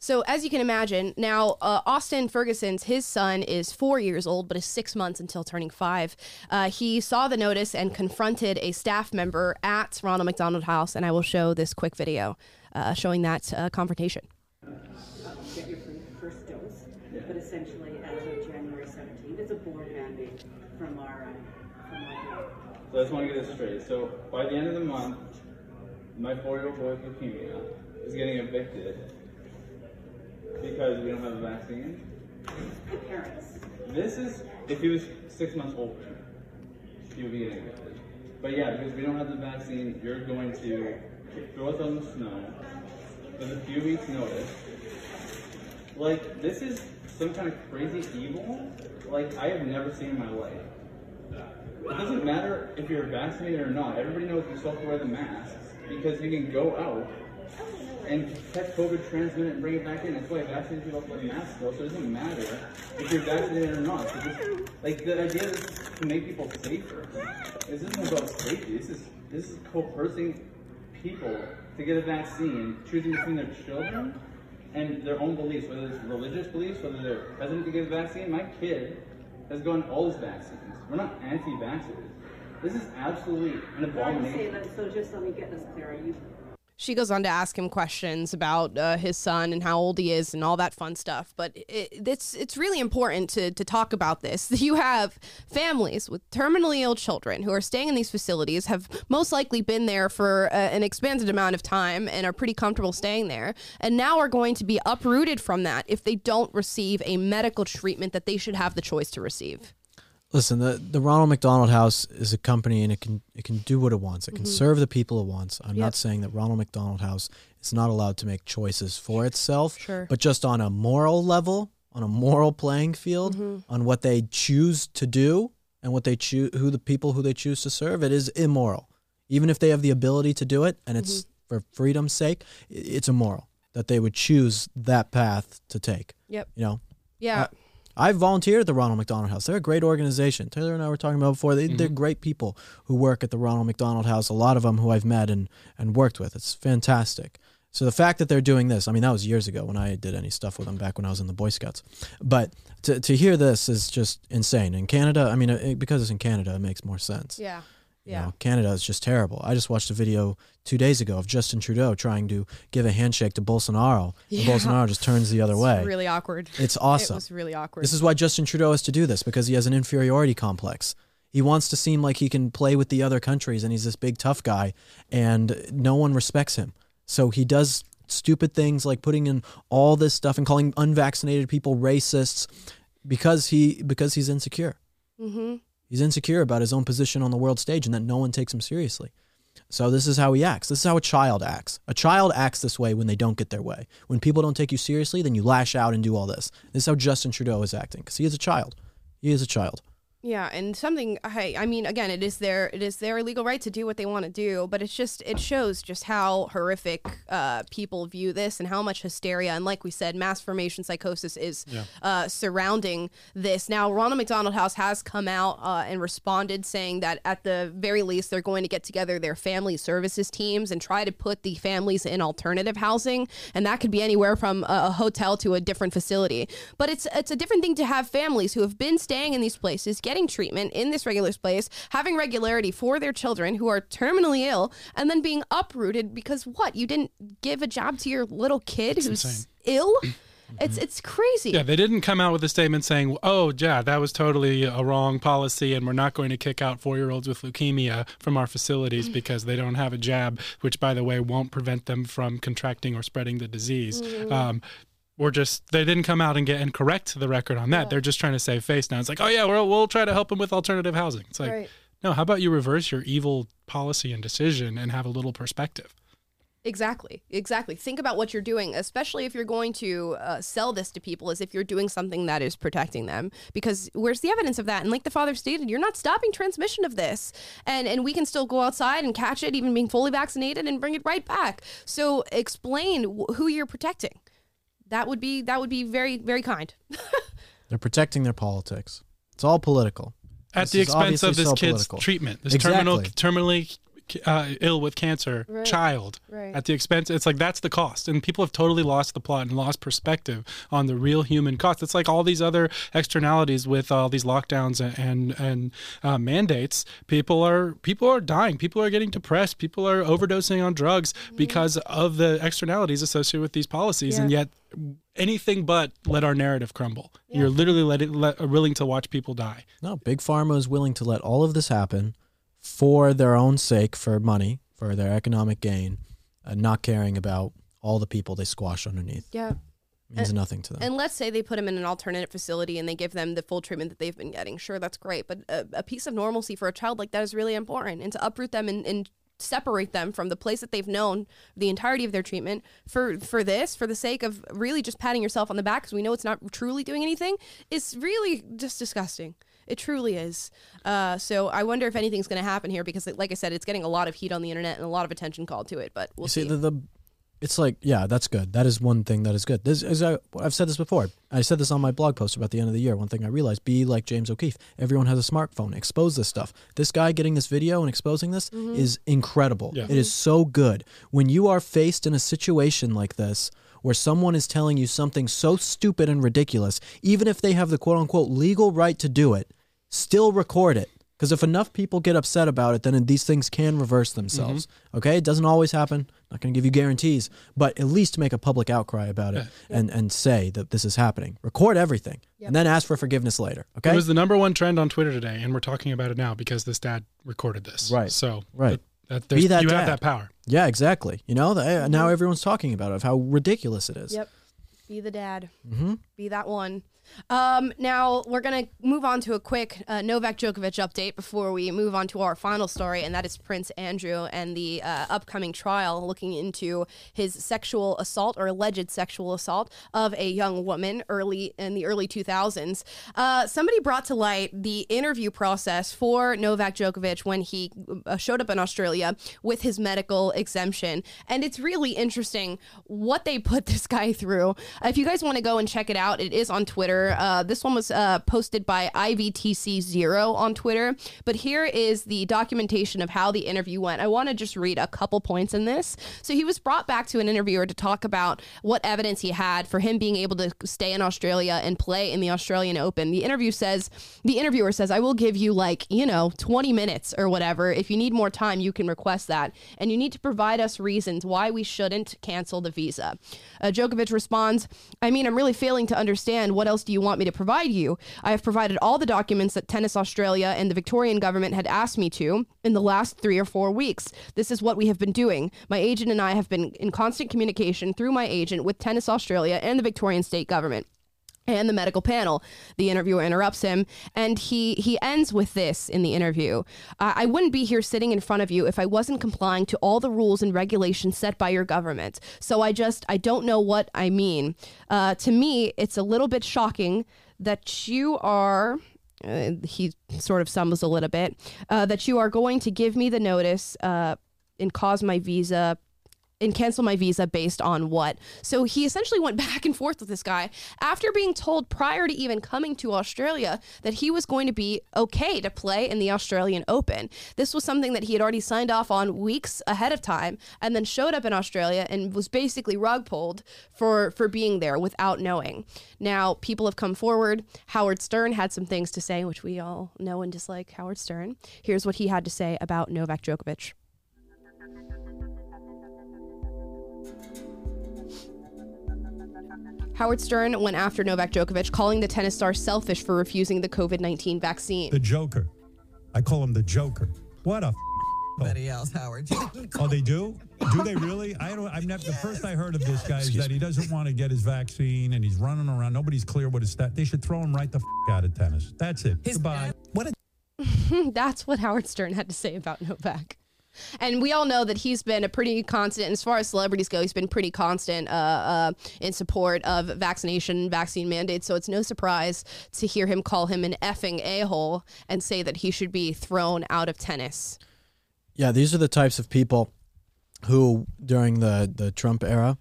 Speaker 3: So as you can imagine, now uh, Austin Ferguson's his son is four years old, but is six months until turning five. Uh, he saw the notice and confronted a staff member at Ronald McDonald House, and I will show this quick video uh, showing that uh, confrontation.
Speaker 4: get your first dose, but essentially as of January 17th, it's a board mandate from our, uh, from our.
Speaker 5: So I just want to get this straight. So by the end of the month, my four-year-old boy with leukemia is getting evicted because we don't have a vaccine.
Speaker 4: Parents,
Speaker 5: This is if he was six months older, he would be getting evicted. But yeah, because we don't have the vaccine, you're going to throw us on the snow with a few weeks' notice. Like this is some kind of crazy evil like I have never seen in my life. It doesn't matter if you're vaccinated or not. Everybody knows you still have to wear the masks because you can go out and catch COVID, transmit it, and bring it back in. That's why vaccinated people to wear masks still. So it doesn't matter if you're vaccinated or not. So this, like the idea is to make people safer. This isn't about safety. This is this is coercing people to get a vaccine, choosing between their children and their own beliefs, whether it's religious beliefs, whether they're hesitant to get a vaccine. My kid has gotten all his vaccines. We're not anti-vaxxers. This is absolutely an
Speaker 4: Can I just say that, so just let me get this clear, are you
Speaker 3: She goes on to ask him questions about uh, his son and how old he is and all that fun stuff. But it, it's it's really important to to talk about this. (laughs) You have families with terminally ill children who are staying in these facilities, have most likely been there for uh, an expanded amount of time and are pretty comfortable staying there, and now are going to be uprooted from that if they don't receive a medical treatment that they should have the choice to receive.
Speaker 2: Listen, the, the Ronald McDonald House is a company and it can it can do what it wants. It can serve the people it wants. I'm
Speaker 3: Mm-hmm. Yep.
Speaker 2: not saying that Ronald McDonald House is not allowed to make choices for itself,
Speaker 3: Sure.
Speaker 2: but just on a moral level, on a moral playing field,
Speaker 3: Mm-hmm.
Speaker 2: on what they choose to do and what they choose who the people who they choose to serve, it is immoral. Even if they have the ability to do it and it's
Speaker 3: Mm-hmm.
Speaker 2: for freedom's sake, it's immoral that they would choose that path to take.
Speaker 3: Yep.
Speaker 2: You know,
Speaker 3: Yeah.
Speaker 2: I volunteered at the Ronald McDonald House. They're a great organization. Taylor and I were talking about before. They, They're mm-hmm. great people who work at the Ronald McDonald House. A lot of them who I've met and, and worked with. It's fantastic. So the fact that they're doing this, I mean, that was years ago when I did any stuff with them back when I was in the Boy Scouts. But to, to hear this is just insane. In Canada, I mean, it, because it's in Canada, it makes more sense.
Speaker 3: yeah.
Speaker 2: You
Speaker 3: Yeah.
Speaker 2: know, Canada is just terrible. I just watched a video two days ago of Justin Trudeau trying to give a handshake to Bolsonaro. And Bolsonaro just turns the other
Speaker 3: It's
Speaker 2: way.
Speaker 3: really awkward.
Speaker 2: it's awesome.
Speaker 3: It was really awkward.
Speaker 2: This is why Justin Trudeau has to do this because he has an inferiority complex. He wants to seem like he can play with the other countries and he's this big tough guy and no one respects him. So he does stupid things like putting in all this stuff and calling unvaccinated people racists because he because he's insecure.
Speaker 3: mm-hmm.
Speaker 2: He's insecure about his own position on the world stage and that no one takes him seriously. So this is how he acts. This is how a child acts. A child acts this way when they don't get their way. When people don't take you seriously, then you lash out and do all this. This is how Justin Trudeau is acting because he is a child. He is a child.
Speaker 3: Yeah, and something I I mean again it is their it is their legal right to do what they want to do, but it's just it shows just how horrific uh, people view this and how much hysteria and like we said mass formation psychosis is uh, surrounding this. Now Ronald McDonald House has come out uh, and responded saying that at the very least they're going to get together their family services teams and try to put the families in alternative housing and that could be anywhere from a a hotel to a different facility. But it's it's a different thing to have families who have been staying in these places, getting treatment in this regular place, having regularity for their children who are terminally ill, and then being uprooted because what? You didn't give a job to your little kid who's
Speaker 1: insane.
Speaker 3: ill? (clears throat) Mm-hmm. It's it's crazy.
Speaker 1: Yeah, they didn't come out with a statement saying, "Oh, yeah, that was totally a wrong policy, and we're not going to kick out four-year-olds with leukemia from our facilities mm. because they don't have a jab, which, by the way, won't prevent them from contracting or spreading the disease." Mm. Um, we're just they didn't come out and get and correct the record on that. They're just trying to save face now. It's like, oh yeah, we'll we'll try to help them with alternative housing. It's like,
Speaker 3: Right.
Speaker 1: no, how about you reverse your evil policy and decision and have a little perspective?
Speaker 3: Exactly. Exactly. Think about what you're doing, especially if you're going to uh, sell this to people as if you're doing something that is protecting them. Because where's the evidence of that? And like the father stated, you're not stopping transmission of this. And and we can still go outside and catch it, even being fully vaccinated, and bring it right back. So explain wh- who you're protecting. That would be that would be very very kind. (laughs)
Speaker 2: They're protecting their politics. It's all political.
Speaker 1: At
Speaker 2: This
Speaker 1: the expense of this
Speaker 2: so
Speaker 1: kid's
Speaker 2: political.
Speaker 1: treatment, this
Speaker 2: Exactly.
Speaker 1: terminal, terminally uh, ill with cancer
Speaker 3: Right.
Speaker 1: child.
Speaker 3: Right.
Speaker 1: At the expense, it's like that's the cost, and people have totally lost the plot and lost perspective on the real human cost. It's like all these other externalities with all these lockdowns and and, and uh, mandates. People are people are dying. People are getting depressed. People are overdosing on drugs because of the externalities associated with these policies, and yet anything but let our narrative crumble. You're literally letting, let, willing to watch people die.
Speaker 2: No, Big Pharma is willing to let all of this happen for their own sake, for money, for their economic gain, and not caring about all the people they squash underneath.
Speaker 3: Yeah.
Speaker 2: means nothing to them.
Speaker 3: And let's say they put them in an alternate facility and they give them the full treatment that they've been getting. Sure, that's great. But a, a piece of normalcy for a child like that is really important. And to uproot them and, and separate them from the place that they've known the entirety of their treatment for for this, for the sake of really just patting yourself on the back because we know it's not truly doing anything, is really just disgusting. It truly is. Uh, so I wonder if anything's going to happen here because, like I said, it's getting a lot of heat on the internet and a lot of attention called to it. But we'll
Speaker 2: you see,
Speaker 3: see.
Speaker 2: the, the it's like yeah, that's good. That is one thing that is good. This is I, I've said this before. I said this on my blog post about the end of the year. One thing I realized: be like James O'Keefe. Everyone has a smartphone. Expose this stuff. This guy getting this video and exposing this is incredible.
Speaker 1: Yeah.
Speaker 2: It is so good. When you are faced in a situation like this. Where someone is telling you something so stupid and ridiculous, even if they have the quote unquote legal right to do it, still record it Because if enough people get upset about it, then these things can reverse themselves. Okay, it doesn't always happen. Not going to give you guarantees, but at least make a public outcry about it and and say that this is happening. Record everything, and then ask for forgiveness later. Okay.
Speaker 1: It was the number one trend on Twitter today, and we're talking about it now because this dad recorded this.
Speaker 2: Right.
Speaker 1: So
Speaker 2: Right.
Speaker 1: that, that, there's-
Speaker 2: Be that
Speaker 1: you
Speaker 2: dad.
Speaker 1: have that power.
Speaker 2: yeah, exactly. You know, the, now everyone's talking about it of how ridiculous it is.
Speaker 3: Yep. Be the dad. Mm-hmm. Be that one. Um, now we're gonna move on to a quick uh, Novak Djokovic update before we move on to our final story, and that is Prince Andrew and the uh, upcoming trial looking into his sexual assault or alleged sexual assault of a young woman early in the early 2000s. Uh, somebody brought to light the interview process for Novak Djokovic when he uh, showed up in Australia with his medical exemption, and it's really interesting what they put (laughs) this guy through. If you guys want to go and check it out, it is on Twitter. Uh, this one was uh, posted by IVTC0 on Twitter. But here is the documentation of how the interview went. I want to just read a couple points in this. So he was brought back to an interviewer to talk about what evidence he had for him being able to stay in Australia and play in the Australian Open. The interview says, the interviewer says, I will give you like, you know, 20 minutes or whatever. If you need more time, you can request that. And you need to provide us reasons why we shouldn't cancel the visa. Uh, Djokovic responds, I mean, I'm really failing to understand. What else do you want me to provide you? I have provided all the documents that Tennis Australia and the Victorian government had asked me to in the last three or four weeks. This is what we have been doing. My agent and I have been in constant communication through my agent with Tennis Australia and the Victorian state government and the medical panel. The interviewer interrupts him, and he he ends with this in the interview: "I wouldn't be here sitting in front of you if I wasn't complying to all the rules and regulations set by your government. So I just I don't know what I mean. Uh, to me, it's a little bit shocking that you are." Uh, he sort of stumbles a little bit. Uh, that you are going to give me the notice uh, and cause my visa and cancel my visa based on what. So he essentially went (laughs) back and forth with this guy after being told prior to even coming to Australia that he was going to be okay to play in the Australian Open. This was something that he had already signed off on weeks ahead of time and then showed up in Australia and was basically rug pulled for for being there without knowing. Now, people have come forward. Howard Stern had some things to say which we all know and dislike Howard Stern. Here's what he had to say about Novak Djokovic. Howard Stern went after Novak Djokovic, calling the tennis star selfish for refusing the COVID 19 vaccine.
Speaker 6: the Joker. I call him the Joker. What a f-
Speaker 7: Anybody else, Howard?
Speaker 6: oh they do? Do they really? I don't. I've never. The first I heard of this guy is that he doesn't want to get his vaccine and he's running around. Nobody's clear what his stat. They should throw him right the f- out of tennis. That's it. Goodbye.
Speaker 7: what a (laughs)
Speaker 3: That's what Howard Stern had to say about Novak. And we all know that he's been a pretty constant, as far as celebrities go, he's been pretty constant uh, uh, in support of vaccination, vaccine mandates. So it's no surprise to hear him call him an effing a hole and say that he should be thrown out of tennis.
Speaker 2: Yeah, these are the types of people who, during the, the Trump era,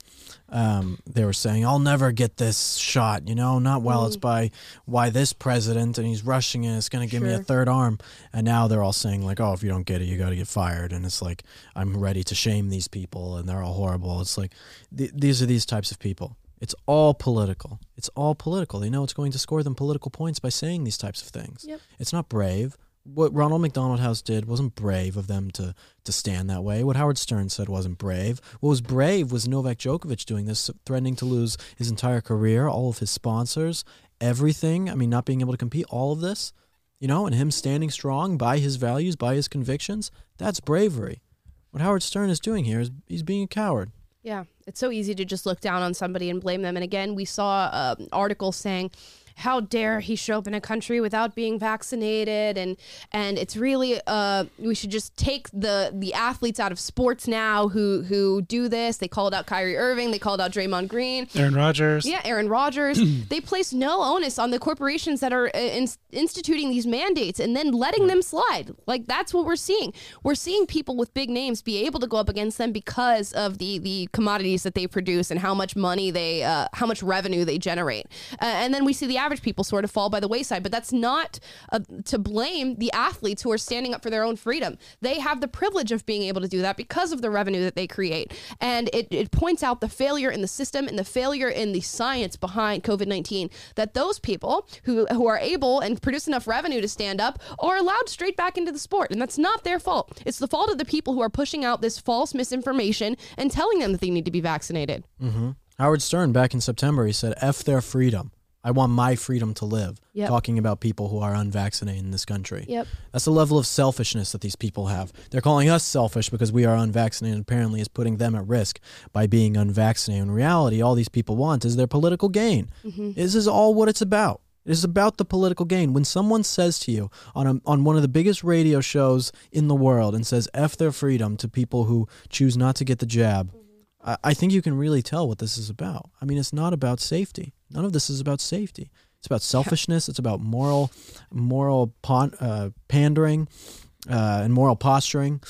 Speaker 2: um, they were saying, I'll never get this shot, you know, not well. It's by why this president, and he's rushing it. It's going to give me a third arm. And now they're all saying, like, oh, if you don't get it, you got to get fired. And it's like, I'm ready to shame these people, and they're all horrible. It's like, th- these are these types of people. It's all political. It's all political. They know it's going to score them political points by saying these types of things.
Speaker 3: Yep.
Speaker 2: It's not brave. What Ronald McDonald House did wasn't brave of them to to stand that way. What Howard Stern said wasn't brave. What was brave was Novak Djokovic doing this, threatening to lose his entire career, all of his sponsors, everything. I mean, not being able to compete, all of this, you know, and him standing strong by his values, by his convictions. That's bravery. What Howard Stern is doing here is he's being a coward.
Speaker 3: Yeah, it's so easy to just look down on somebody and blame them. And again, we saw um, an article saying, "How dare he show up in a country without being vaccinated?" And and it's really uh, we should just take the the athletes out of sports now who who do this. They called out Kyrie Irving. They called out Draymond Green.
Speaker 1: Aaron Rodgers.
Speaker 3: Yeah, Aaron Rodgers. (clears throat) they place no onus on the corporations that are uh, in- instituting these mandates and then letting them slide. Like that's what we're seeing. We're seeing people with big names be able to go up against them because of the the commodities that they produce and how much money they, uh, how much revenue they generate. Uh, and then we see the average people sort of fall by the wayside. But that's not uh, to blame the athletes who are standing up for their own freedom. They have the privilege of being able to do that because of the revenue that they create. And it, it points out the failure in the system and the failure in the science behind COVID 19 that those people who, who are able and produce enough revenue to stand up are allowed straight back into the sport. And that's not their fault. It's the fault of the people who are pushing out this false misinformation and telling them that they need to be vaccinated.
Speaker 2: Howard Stern back in September, he said, "F their freedom. I want my freedom to live."
Speaker 3: Yep.
Speaker 2: Talking about people who are unvaccinated in this country.
Speaker 3: Yep.
Speaker 2: That's the level of selfishness that these people have. They're calling us selfish because we are unvaccinated. Apparently, is putting them at risk by being unvaccinated. In reality, all these people want is their political gain. Mm-hmm. This is all what it's about. It is about the political gain. When someone says to you on a, on one of the biggest radio shows in the world and says "f their freedom" to people who choose not to get the jab, mm-hmm. I, I think you can really tell what this is about. I mean, it's not about safety. None of this is about safety. It's about selfishness. It's about moral, moral pon, uh, pandering, uh, and moral posturing.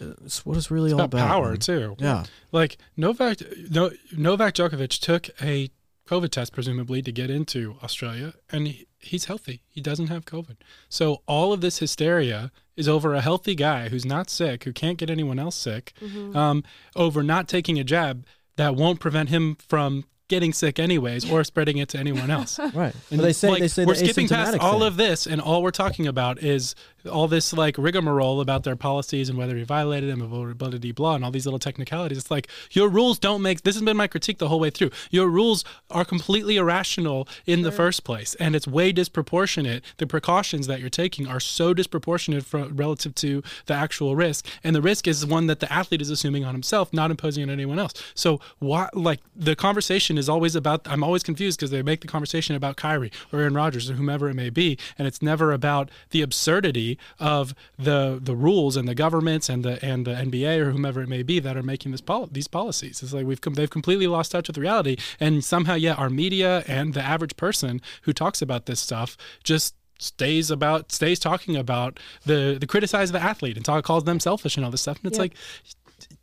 Speaker 2: Uh, It's what it's really all
Speaker 1: about
Speaker 2: about.
Speaker 1: power
Speaker 2: man.
Speaker 1: too.
Speaker 2: Yeah.
Speaker 1: Like Novak, no, Novak Djokovic took a COVID test presumably to get into Australia, and he, he's healthy. He doesn't have COVID. So all of this hysteria is over a healthy guy who's not sick, who can't get anyone else sick, um, over not taking a jab that won't prevent him from getting sick anyways or spreading it to anyone else. (laughs)
Speaker 2: Right.
Speaker 1: And
Speaker 2: But they say
Speaker 1: like,
Speaker 2: they say
Speaker 1: we're
Speaker 2: the
Speaker 1: skipping past all of this, and all we're talking about is all this like rigmarole about their policies and whether he violated them, blah, blah, blah, blah, and all these little technicalities. It's like your rules don't make. This has been my critique the whole way through. Your rules are completely irrational in the first place, and it's way disproportionate. The precautions that you're taking are so disproportionate relative to the actual risk, and the risk is one that the athlete is assuming on himself, not imposing on anyone else. So why, like, the conversation is always about. I'm always confused because they make the conversation about Kyrie or Aaron Rodgers or whomever it may be, and it's never about the absurdity of the the rules and the governments and the and the NBA or whomever it may be that are making this pol- these policies. It's like we've com- they've completely lost touch with reality, and somehow, yeah, our media and the average person who talks about this stuff just stays about stays talking about the the criticize of the athlete and talk calls them selfish and all this stuff and it's
Speaker 3: Yeah.
Speaker 1: like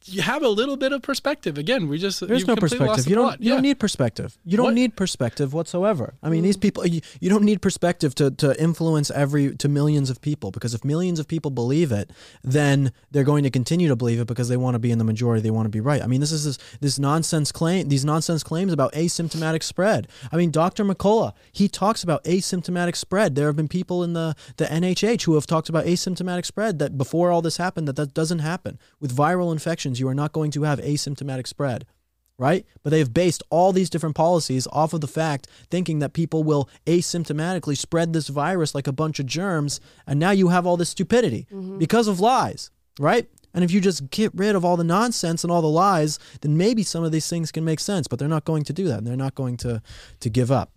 Speaker 1: you have a little bit of perspective again we just
Speaker 2: There's no perspective. You don't.
Speaker 1: plot.
Speaker 2: You don't need perspective. You don't
Speaker 1: What?
Speaker 2: need perspective whatsoever. I mean, mm. these people. You, you don't need perspective to to influence every to millions of people because if millions of people believe it, then they're going to continue to believe it because they want to be in the majority. They want to be right. I mean, this is this, this nonsense claim. These nonsense claims about asymptomatic spread. I mean, Dr. McCullough he talks about asymptomatic spread. There have been people in the the NHH who have talked about asymptomatic spread that before all this happened that that doesn't happen with viral infections. You are not going to have asymptomatic spread right? But they've based all these different policies off of the fact thinking that people will asymptomatically spread this virus like a bunch of germs, and now you have all this stupidity mm-hmm. because of lies, right? And if you just get rid of all the nonsense and all the lies, then maybe some of these things can make sense, but they're not going to do that, and they're not going to to give up.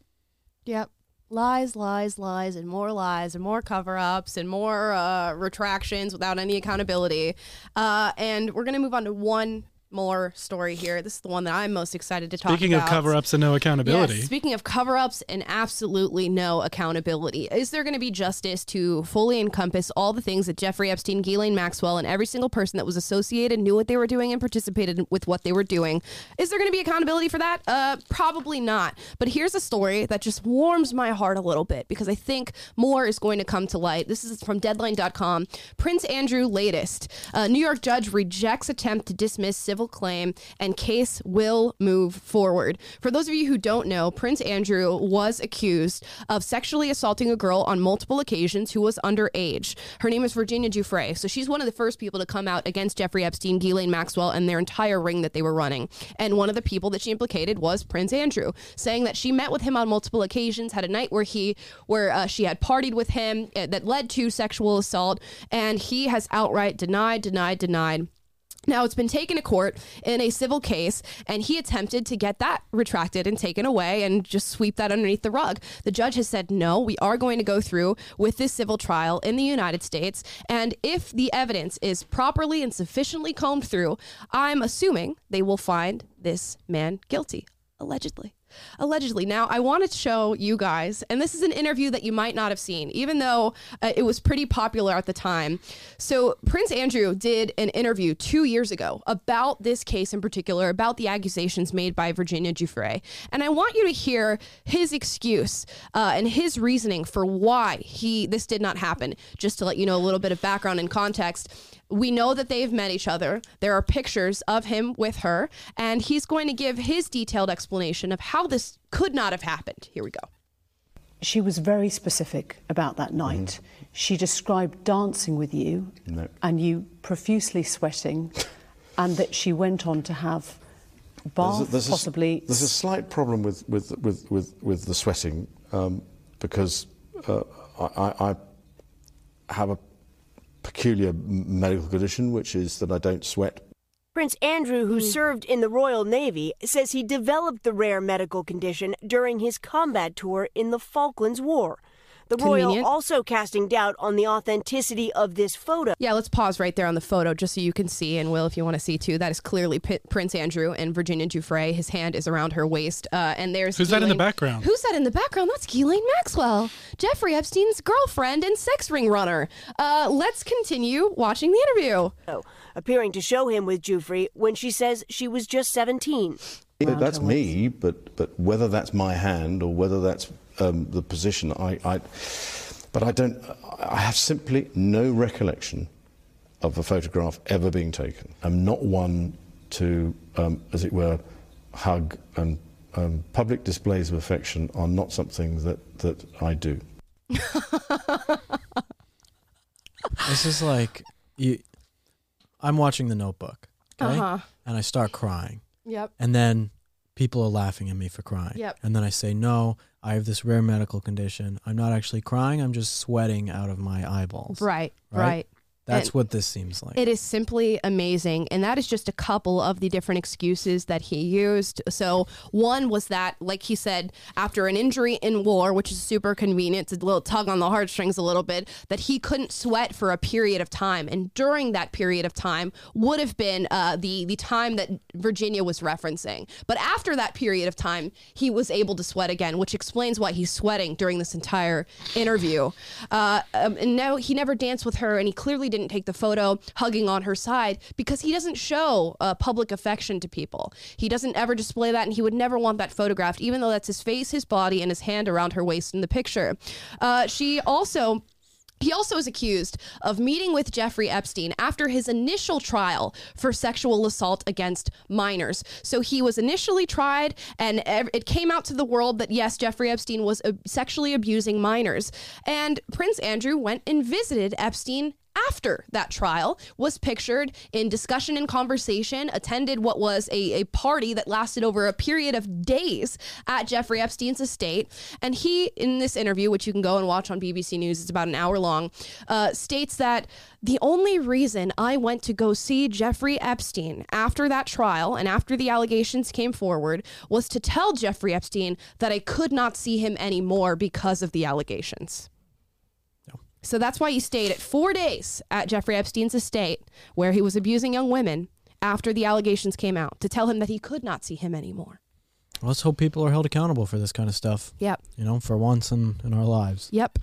Speaker 3: Yep. Lies, lies, lies, and more lies, and more cover ups, and more uh, retractions without any accountability. Uh, and we're going to move on to one more story here. This is the one that I'm most excited to talk
Speaker 1: speaking
Speaker 3: about.
Speaker 1: Speaking of cover-ups and no accountability
Speaker 3: Yes, speaking of cover ups and absolutely no accountability, is there going to be justice to fully encompass all the things that Jeffrey Epstein, Ghislaine Maxwell, and every single person that was associated knew what they were doing and participated with what they were doing? Is there going to be accountability for that? Uh, probably not. But here's a story that just warms my heart a little bit because I think more is going to come to light. This is from Deadline.com. Prince Andrew latest. A New York judge rejects attempt to dismiss civil claim and case will move forward. For those of you who don't know, Prince Andrew was accused of sexually assaulting a girl on multiple occasions who was underage. Her name is Virginia Giuffre. So she's one of the first people to come out against Jeffrey Epstein, Ghislaine Maxwell, and their entire ring that they were running. And one of the people that she implicated was Prince Andrew, saying that she met with him on multiple occasions, had a night where he, where uh, she had partied with him uh, that led to sexual assault, and he has outright denied, denied, denied. Now, it's been taken to court in a civil case, and he attempted to get that retracted and taken away and just sweep that underneath the rug. The judge has said, no, we are going to go through with this civil trial in the United States. And if the evidence is properly and sufficiently combed through, I'm assuming they will find this man guilty, allegedly. Allegedly. Now, I want to show you guys, and this is an interview that you might not have seen, even though uh, it was pretty popular at the time. So, Prince Andrew did an interview two years ago about this case in particular, about the accusations made by Virginia Giuffre. And I want you to hear his excuse uh, and his reasoning for why he this did not happen. Just to let you know a little bit of background and context we know that they've met each other. There are pictures of him with her, and he's going to give his detailed explanation of how this could not have happened. Here we go.
Speaker 8: She was very specific about that night. She described dancing with you
Speaker 9: No.
Speaker 8: and you profusely sweating, and that she went on to have a bath,
Speaker 9: There's a- there's a-
Speaker 8: possibly.
Speaker 9: there's a slight problem with with with with, with the sweating um, because uh, I, I I have a peculiar medical condition, which is that I don't sweat.
Speaker 10: Prince Andrew, who hmm. served in the Royal Navy, says he developed the rare medical condition during his combat tour in the Falklands War. The Royal
Speaker 3: Convenient.
Speaker 10: also casting doubt on the authenticity of this photo.
Speaker 3: Yeah, let's pause right there on the photo just so you can see, and Will, if you want to see too, that is clearly P- Prince Andrew and Virginia Giuffre. His hand is around her waist, uh, and there's
Speaker 1: Who's that in the background?
Speaker 3: Who's that in the background? That's Ghislaine Maxwell, Jeffrey Epstein's girlfriend and sex ring runner. Uh, let's continue watching the interview.
Speaker 10: appearing to show him with Giuffre when she says she was just 17.
Speaker 9: that's me, but but whether that's my hand or whether that's um, the position, I, I but I don't. I have simply no recollection of a photograph ever being taken. I'm not one to, um, as it were, hug and um, public displays of affection are not something that that I do. (laughs)
Speaker 2: This is like you. I'm watching The Notebook, okay,
Speaker 3: Uh-huh.
Speaker 2: and I start crying,
Speaker 3: Yep.
Speaker 2: and then people are laughing at me for crying.
Speaker 3: Yep.
Speaker 2: And then I say, "No, I have this rare medical condition. I'm not actually crying. I'm just sweating out of my eyeballs."
Speaker 3: Right.
Speaker 2: Right?
Speaker 3: Right.
Speaker 2: That's
Speaker 3: And-
Speaker 2: what this seems like.
Speaker 3: It is simply amazing. And that is just a couple of the different excuses that he used. So, one was that, like he said, after an injury in war, which is super convenient, it's a little tug on the heartstrings a little bit, that he couldn't sweat for a period of time. And during that period of time would have been uh, the, the time that Virginia was referencing. But after that period of time, he was able to sweat again, which explains why he's sweating during this entire interview. Uh, um, and no, he never danced with her, and he clearly didn't take the photo hugging on her side because he doesn't show uh, public affection to people. He doesn't ever display that, and he would never want that photographed, even though that's his face, his body, and his hand around her waist in the picture. Uh, she also. He also is accused of meeting with Jeffrey Epstein after his initial trial for sexual assault against minors. So he was initially tried, and it came out to the world that yes, Jeffrey Epstein was uh, sexually abusing minors. And Prince Andrew went and visited Epstein after that trial was pictured in discussion and conversation attended what was a, a party that lasted over a period of days at jeffrey epstein's estate. And he in this interview which you can go and watch on bbc news it's about an hour long uh, states that the only reason i went to go see jeffrey epstein after that trial and after the allegations came forward was to tell jeffrey epstein that i could not see him anymore because of the allegations so that's why he stayed at four days at Jeffrey Epstein's estate, where he was abusing young women after the allegations came out, to tell him that he could not see him anymore.
Speaker 2: Let's hope people are held accountable for this kind of stuff.
Speaker 3: Yep.
Speaker 2: You know, for once in, in our lives.
Speaker 3: Yep.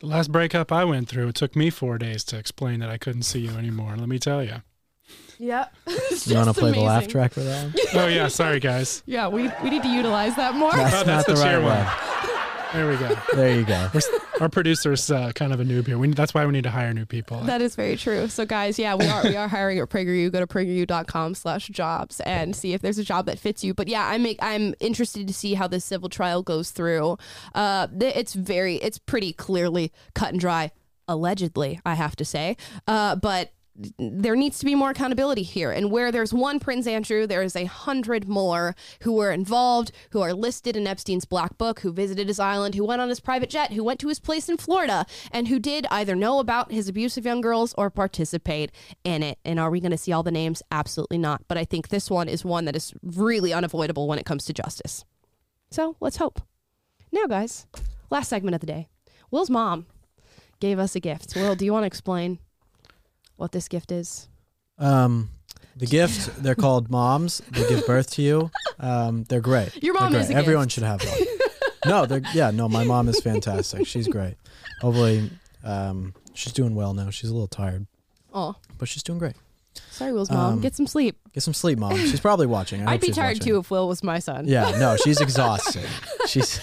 Speaker 1: The last breakup I went through, it took me four days to explain that I couldn't see you anymore. Let me tell (laughs) you.
Speaker 3: Yep.
Speaker 2: You want to play the laugh track for that one?
Speaker 1: Oh yeah, sorry guys. (laughs)
Speaker 3: Yeah, we, we need to utilize that more.
Speaker 2: That's
Speaker 1: Oh,
Speaker 2: not
Speaker 1: the
Speaker 2: the
Speaker 1: cheer
Speaker 2: right
Speaker 1: one.
Speaker 2: One.
Speaker 1: There we go.
Speaker 2: There you go.
Speaker 1: We're, our producer's uh, kind of a noob here. We, that's why we need to hire new people.
Speaker 3: That is very true. So guys, yeah, we are we are hiring at PragerU. Go to prageru.com slash jobs and see if there's a job that fits you. But yeah, I make I'm interested to see how this civil trial goes through. Uh it's very it's pretty clearly cut and dry, allegedly, I have to say. Uh but there needs to be more accountability here. And where there's one Prince Andrew, there is a hundred more who were involved, who are listed in Epstein's black book, who visited his island, who went on his private jet, who went to his place in Florida, and who did either know about his abuse of young girls or participate in it. And are we going to see all the names? Absolutely not. But I think this one is one that is really unavoidable when it comes to justice. So let's hope. Now, guys, last segment of the day. Will's mom gave us a gift. Will, do you want to explain what this gift is?
Speaker 2: Um, the gift they're called moms. They give birth to you. Um, they're great.
Speaker 3: Your mom is
Speaker 2: Everyone
Speaker 3: gift.
Speaker 2: should have one. no, they're yeah. No, my mom is fantastic. She's great. Hopefully, um, she's doing well now. She's a little tired,
Speaker 3: Oh,
Speaker 2: but she's doing great.
Speaker 3: sorry, Will's mom.
Speaker 2: Um,
Speaker 3: Get some sleep.
Speaker 2: Get some sleep, mom. She's probably watching. I
Speaker 3: I'd be tired
Speaker 2: watching.
Speaker 3: too if Will was my son.
Speaker 2: Yeah, no, (laughs) she's exhausted. she's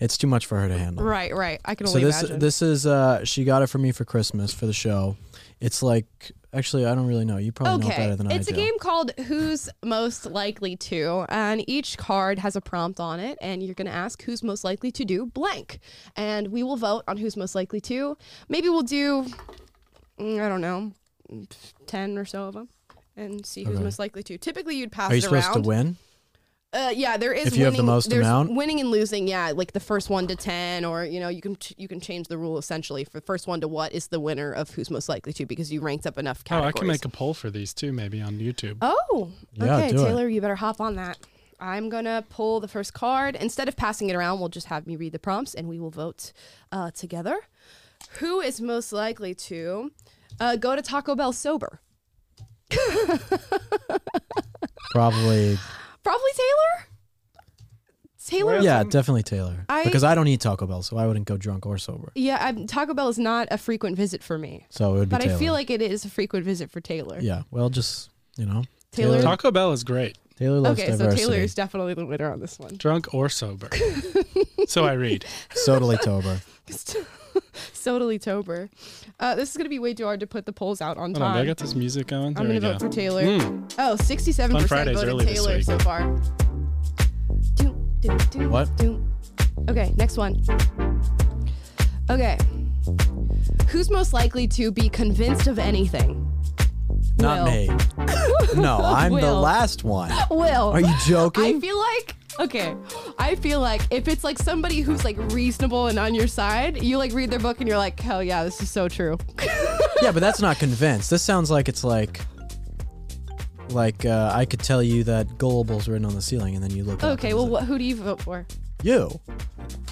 Speaker 2: it's too much for her to handle.
Speaker 3: Right, right. I can
Speaker 2: So this
Speaker 3: imagine.
Speaker 2: this is uh she got it for me for Christmas for the show. It's like actually I don't really know. You probably know better than
Speaker 3: it's
Speaker 2: I do.
Speaker 3: It's a game called Who's Most Likely to, and each card has a prompt on it, and you're going to ask who's most likely to do blank, and we will vote on who's most likely to. Maybe we'll do, mm, I don't know, ten or so of them, and see who's
Speaker 2: Okay.
Speaker 3: most likely to. Typically, you'd pass
Speaker 2: Are you
Speaker 3: it
Speaker 2: supposed
Speaker 3: around.
Speaker 2: to win?
Speaker 3: Uh, yeah, there is.
Speaker 2: If you have the
Speaker 3: winning-
Speaker 2: most
Speaker 3: there's
Speaker 2: amount?
Speaker 3: winning and losing. Yeah, like the first one to ten, or you know, you can ch- you can change the rule essentially for first one to what is the winner of who's most likely to because you ranked up enough
Speaker 1: Oh. I can make a poll for these too, maybe on YouTube.
Speaker 3: Oh,
Speaker 2: Yeah,
Speaker 3: okay,
Speaker 2: do it.
Speaker 3: Taylor, you better hop on that. I'm gonna pull the first card. Instead of passing it around, we'll just have me read the prompts and we will vote uh, together. Who is most likely to uh, go to Taco Bell sober? (laughs)
Speaker 2: Probably
Speaker 3: Probably Taylor. Taylor.
Speaker 2: Yeah, definitely Taylor.
Speaker 3: I-
Speaker 2: because I don't eat Taco Bell, so I wouldn't go drunk or sober.
Speaker 3: Yeah, I'm, Taco Bell is not a frequent visit for me,
Speaker 2: So it would be
Speaker 3: but I feel like it is a frequent visit for Taylor.
Speaker 2: Yeah. Well just you know.
Speaker 3: Taylor-
Speaker 1: Taco Bell is great,
Speaker 2: Taylor loves
Speaker 3: Okay, so
Speaker 2: diversity.
Speaker 3: Taylor is definitely the winner on this one.
Speaker 1: drunk or sober. (laughs) so I read.
Speaker 2: Totally Tober. (laughs)
Speaker 3: Totally Tober. Uh, this is going to be way too hard to put the polls out on
Speaker 1: Hold on, I got this music going? There
Speaker 3: I'm going to
Speaker 1: go.
Speaker 3: vote for Taylor.
Speaker 1: Mm.
Speaker 3: Oh, 67%
Speaker 1: Fun
Speaker 3: voted Taylor so far. Doom, doom, doom,
Speaker 2: What?
Speaker 3: Okay, next one. Okay. Who's most likely to be convinced of anything?
Speaker 2: Not
Speaker 3: Will.
Speaker 2: me. (laughs) No, I'm the
Speaker 3: Will.
Speaker 2: last one.
Speaker 3: Will.
Speaker 2: Are you joking?
Speaker 3: I feel like okay. I feel like if it's like somebody who's like reasonable and on your side, you like read their book and you're like, hell yeah, this is so true. (laughs)
Speaker 2: yeah, but that's not convinced. This sounds like it's like like uh, I could tell you that gullible's written on the ceiling, and then you look. up
Speaker 3: Okay,
Speaker 2: and
Speaker 3: well,
Speaker 2: it's
Speaker 3: what, who do you vote for?
Speaker 2: like, you.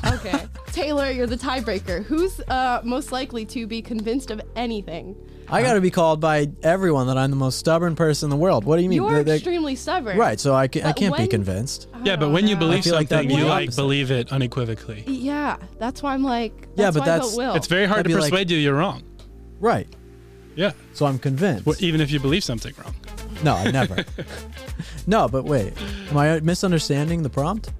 Speaker 3: Okay, (laughs) Taylor, you're the tiebreaker. Who's uh, most likely to be convinced of anything?
Speaker 2: I got to be called by everyone that I'm the most stubborn person in the world. What do you mean?
Speaker 3: You're
Speaker 2: They- they-
Speaker 3: extremely stubborn.
Speaker 2: right, so I, ca- I
Speaker 3: But
Speaker 2: can't be
Speaker 3: when-
Speaker 2: convinced.
Speaker 1: Yeah, but when you ah.
Speaker 3: I
Speaker 1: believe
Speaker 2: feel like that'd
Speaker 1: something,
Speaker 2: be
Speaker 1: you
Speaker 2: the
Speaker 1: like
Speaker 2: opposite.
Speaker 1: believe it unequivocally.
Speaker 3: Yeah, that's why I'm like.
Speaker 2: Yeah, but
Speaker 3: why
Speaker 2: that's-
Speaker 3: vote Will.
Speaker 1: It's very hard
Speaker 2: That'd
Speaker 1: to
Speaker 2: be like-
Speaker 1: persuade you you're wrong.
Speaker 2: Right.
Speaker 1: Yeah.
Speaker 2: So I'm convinced.
Speaker 1: Well, even if you believe something wrong.
Speaker 2: No, I never. (laughs) no, but wait. Am I misunderstanding the prompt?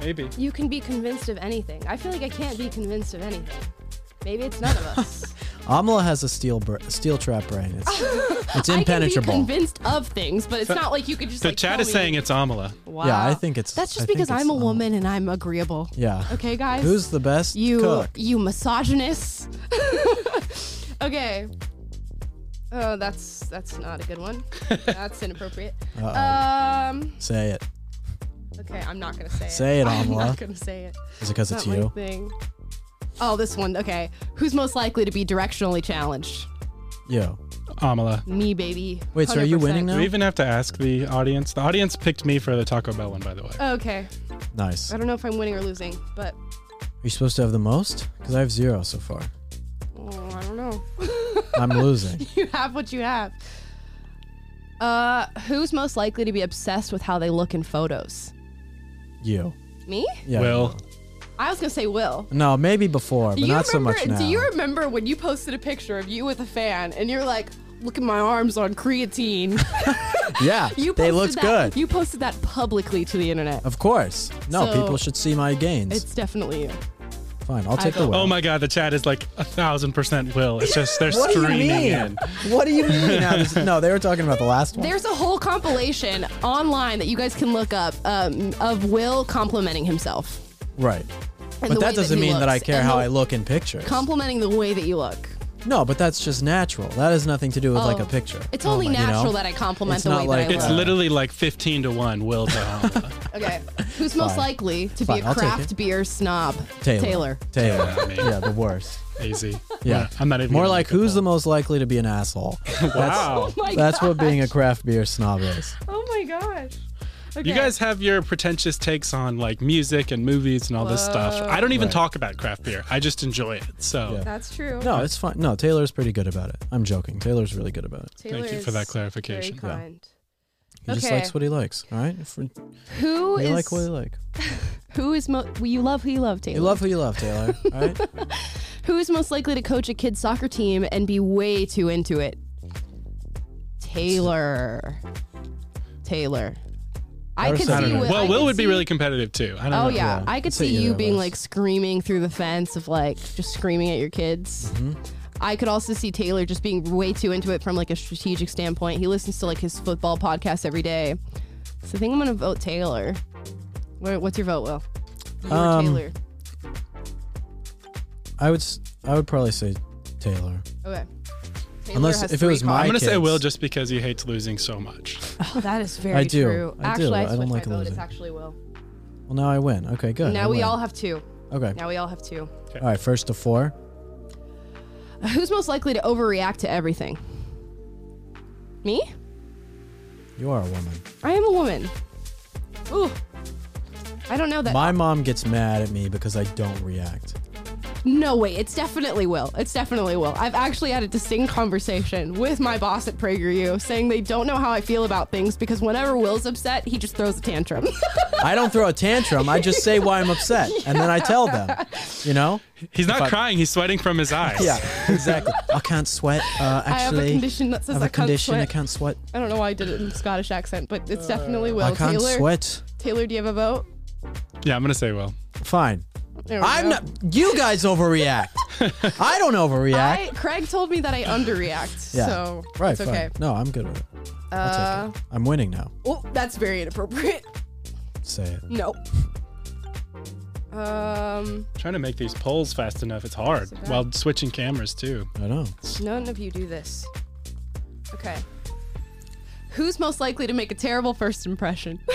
Speaker 1: Maybe.
Speaker 3: You can be convinced of anything. I feel like I can't be convinced of anything. Maybe it's none of us. (laughs)
Speaker 2: Amala has a steel br- steel trap brain. It's (laughs) it's
Speaker 3: I can be convinced of things, but it's not like you could just
Speaker 1: The
Speaker 3: like
Speaker 1: chat
Speaker 3: tell
Speaker 1: is
Speaker 3: me-
Speaker 1: saying it's Amala.
Speaker 3: Wow.
Speaker 2: Yeah, I think it's-
Speaker 3: That's just
Speaker 2: I
Speaker 3: because I'm a
Speaker 2: Amala.
Speaker 3: woman and I'm agreeable.
Speaker 2: Yeah.
Speaker 3: Okay, guys.
Speaker 2: Who's the best
Speaker 3: you?
Speaker 2: cook?
Speaker 3: You misogynist. (laughs) okay. Oh, that's that's not a good one. (laughs) that's inappropriate.
Speaker 2: Uh-oh.
Speaker 3: Um.
Speaker 2: Say it.
Speaker 3: Okay, I'm not gonna say it.
Speaker 2: Say it,
Speaker 3: I'm
Speaker 2: Amala.
Speaker 3: not gonna say it.
Speaker 2: Is it
Speaker 3: because
Speaker 2: it's
Speaker 3: my
Speaker 2: you?
Speaker 3: Thing. Oh, this one. Okay. Who's most likely to be directionally challenged?
Speaker 2: Yo.
Speaker 1: Amala.
Speaker 3: Me, baby.
Speaker 2: Wait, so are you
Speaker 3: 100%.
Speaker 2: winning
Speaker 1: Do
Speaker 2: now?
Speaker 1: we even have to ask the audience? The audience picked me for the Taco Bell one, by the way.
Speaker 3: Okay.
Speaker 2: Nice.
Speaker 3: I
Speaker 2: Are
Speaker 3: don't know if I'm winning or losing, but Are
Speaker 2: you supposed to have the most? Because I have zero so far.
Speaker 3: oh, I don't know. (laughs)
Speaker 2: I'm losing. (laughs)
Speaker 3: you have what you have. Uh, who's most likely to be obsessed with how they look in photos?
Speaker 2: You.
Speaker 3: Me?
Speaker 2: Yeah.
Speaker 1: Will.
Speaker 3: I was gonna say Will.
Speaker 2: No, maybe before, but
Speaker 3: Do you
Speaker 2: not so
Speaker 3: remember?
Speaker 2: much now.
Speaker 3: Do you remember when you posted a picture of you with a fan and you're like, "Look at my arms on creatine." (laughs)
Speaker 2: yeah, (laughs)
Speaker 3: you
Speaker 2: they
Speaker 3: posted
Speaker 2: look
Speaker 3: that,
Speaker 2: good.
Speaker 3: You posted that publicly to the internet.
Speaker 2: Of course. No,
Speaker 3: So-
Speaker 2: people should see my gains.
Speaker 3: It's definitely you.
Speaker 2: Fine, I'll take the
Speaker 3: vote-
Speaker 2: win.
Speaker 1: Oh my god, the chat is like a thousand percent Will. It's just they're (laughs)
Speaker 2: What do you
Speaker 1: streaming
Speaker 2: mean?
Speaker 1: in.
Speaker 2: What do you mean? Now this- no, they were talking about the last one.
Speaker 3: There's a whole compilation online that you guys can look up um, of Will complimenting himself.
Speaker 2: Right.
Speaker 3: And
Speaker 2: But that doesn't
Speaker 3: he
Speaker 2: mean that I care
Speaker 3: and
Speaker 2: how I look in pictures.
Speaker 3: Complimenting the way that you look.
Speaker 2: no, but that's just natural. That has nothing to do with like
Speaker 3: Oh.
Speaker 2: a picture.
Speaker 3: It's
Speaker 2: Oh
Speaker 3: only
Speaker 2: my- you know?
Speaker 3: natural that I compliment
Speaker 2: It's
Speaker 3: the
Speaker 2: not
Speaker 3: way
Speaker 2: like-
Speaker 3: that I look.
Speaker 1: It's
Speaker 3: look.
Speaker 1: literally like 15 to 1 Will (laughs) to Amala.
Speaker 3: Okay. Who's most
Speaker 2: Fine.
Speaker 3: likely to
Speaker 2: Fine,
Speaker 3: be a
Speaker 2: I'll take
Speaker 3: craft
Speaker 2: it.
Speaker 3: beer snob?
Speaker 2: Taylor.
Speaker 3: Taylor.
Speaker 2: Taylor.
Speaker 1: Yeah, I mean-
Speaker 2: yeah, the worst.
Speaker 1: Easy.
Speaker 2: Yeah.
Speaker 1: I'm not even
Speaker 2: More
Speaker 1: gonna
Speaker 2: like
Speaker 1: make a
Speaker 2: who's the most likely to be an asshole. (laughs)
Speaker 1: Wow. (laughs)
Speaker 3: Oh my
Speaker 2: That's what being a craft beer snob is.
Speaker 3: Oh my gosh. Okay.
Speaker 1: You guys have your pretentious takes on like music and movies and all this stuff. I don't even
Speaker 2: Right.
Speaker 1: talk about craft beer. I just enjoy it. So
Speaker 2: Yeah.
Speaker 3: That's true.
Speaker 2: No, it's fine. No, Taylor's pretty good about it. I'm joking. Taylor's really good about it.
Speaker 3: Taylor
Speaker 1: Thank you for that clarification.
Speaker 3: Very
Speaker 2: Yeah.
Speaker 3: kind.
Speaker 2: He just likes what he likes. All right. If
Speaker 3: Who
Speaker 2: you
Speaker 3: is
Speaker 2: like what you like. (laughs)
Speaker 3: who is mo- well, you love who you love, Taylor.
Speaker 2: You love who you love, Taylor. All right. (laughs)
Speaker 3: Who is most likely to coach a kid's soccer team and be way too into it? Taylor. Taylor. I could see.
Speaker 2: Taylor.
Speaker 3: Will-
Speaker 1: well,
Speaker 3: I
Speaker 1: Will
Speaker 3: could
Speaker 1: would be really competitive too. I don't
Speaker 3: Oh
Speaker 1: know.
Speaker 3: yeah,
Speaker 2: Yeah,
Speaker 3: I could
Speaker 2: I'd
Speaker 3: see you being like screaming through the fence of like just screaming at your kids.
Speaker 2: Mm-hmm.
Speaker 3: I could also see Taylor just being way too into it from like a strategic standpoint. He listens to like his football podcast every day. So I think I'm gonna vote Taylor. What's your vote, Will? You or
Speaker 2: Um,
Speaker 3: Taylor?
Speaker 2: I would. s- I would probably say Taylor.
Speaker 3: Okay. Taylor
Speaker 2: Unless
Speaker 3: has
Speaker 2: if it was
Speaker 3: three
Speaker 2: my
Speaker 1: I'm gonna say
Speaker 2: kids.
Speaker 1: Will just because he hates losing so much. (laughs)
Speaker 3: Oh, that is very
Speaker 2: I do.
Speaker 3: true.
Speaker 2: I do.
Speaker 3: actually, I,
Speaker 2: I don't
Speaker 3: switched
Speaker 2: like
Speaker 3: my vote. It's
Speaker 2: losing.
Speaker 3: actually Will.
Speaker 2: Well, now I win. Okay, good.
Speaker 3: now
Speaker 2: I
Speaker 3: we
Speaker 2: win.
Speaker 3: all have two.
Speaker 2: Okay.
Speaker 3: Now we all have two.
Speaker 2: All right. First to four.
Speaker 3: Who's most likely to overreact to everything? Me?
Speaker 2: You are a woman.
Speaker 3: I am a woman. Ooh. I don't know that.
Speaker 2: My mom gets mad at me because I don't react.
Speaker 3: No way. It's definitely Will. It's definitely Will. I've actually had a distinct conversation with my boss at PragerU saying they don't know how I feel about things because whenever Will's upset, he just throws a tantrum. (laughs)
Speaker 2: I don't throw a tantrum. I just say why I'm upset, and then I tell them. You know?
Speaker 1: He's not
Speaker 2: I-
Speaker 1: crying. He's sweating from his eyes.
Speaker 2: Yeah, exactly. I can't sweat. Uh,
Speaker 3: I have a condition that
Speaker 2: I
Speaker 3: says
Speaker 2: have
Speaker 3: I
Speaker 2: a
Speaker 3: can't
Speaker 2: condition. I can't sweat.
Speaker 3: I don't know why I did it in Scottish accent, but it's definitely Will.
Speaker 2: I can't
Speaker 3: Taylor,
Speaker 2: sweat.
Speaker 3: Taylor, do you have a vote?
Speaker 1: Yeah, I'm gonna say Will.
Speaker 2: Fine.
Speaker 3: There we
Speaker 2: I'm
Speaker 3: go.
Speaker 2: not. You guys overreact. (laughs) I don't overreact.
Speaker 3: I, Craig told me that I underreact,
Speaker 2: yeah.
Speaker 3: so
Speaker 2: right.
Speaker 3: it's
Speaker 2: fine.
Speaker 3: okay.
Speaker 2: No, I'm good with it. I'll
Speaker 3: Uh,
Speaker 2: take it. I'm winning now.
Speaker 3: oh, that's very inappropriate.
Speaker 2: Say it.
Speaker 3: No. Um,
Speaker 1: trying to make these polls fast enough. It's hard
Speaker 3: So bad.
Speaker 1: while switching cameras too.
Speaker 2: I know.
Speaker 3: none of you do this. Okay. Who's most likely to make a terrible first impression? (laughs)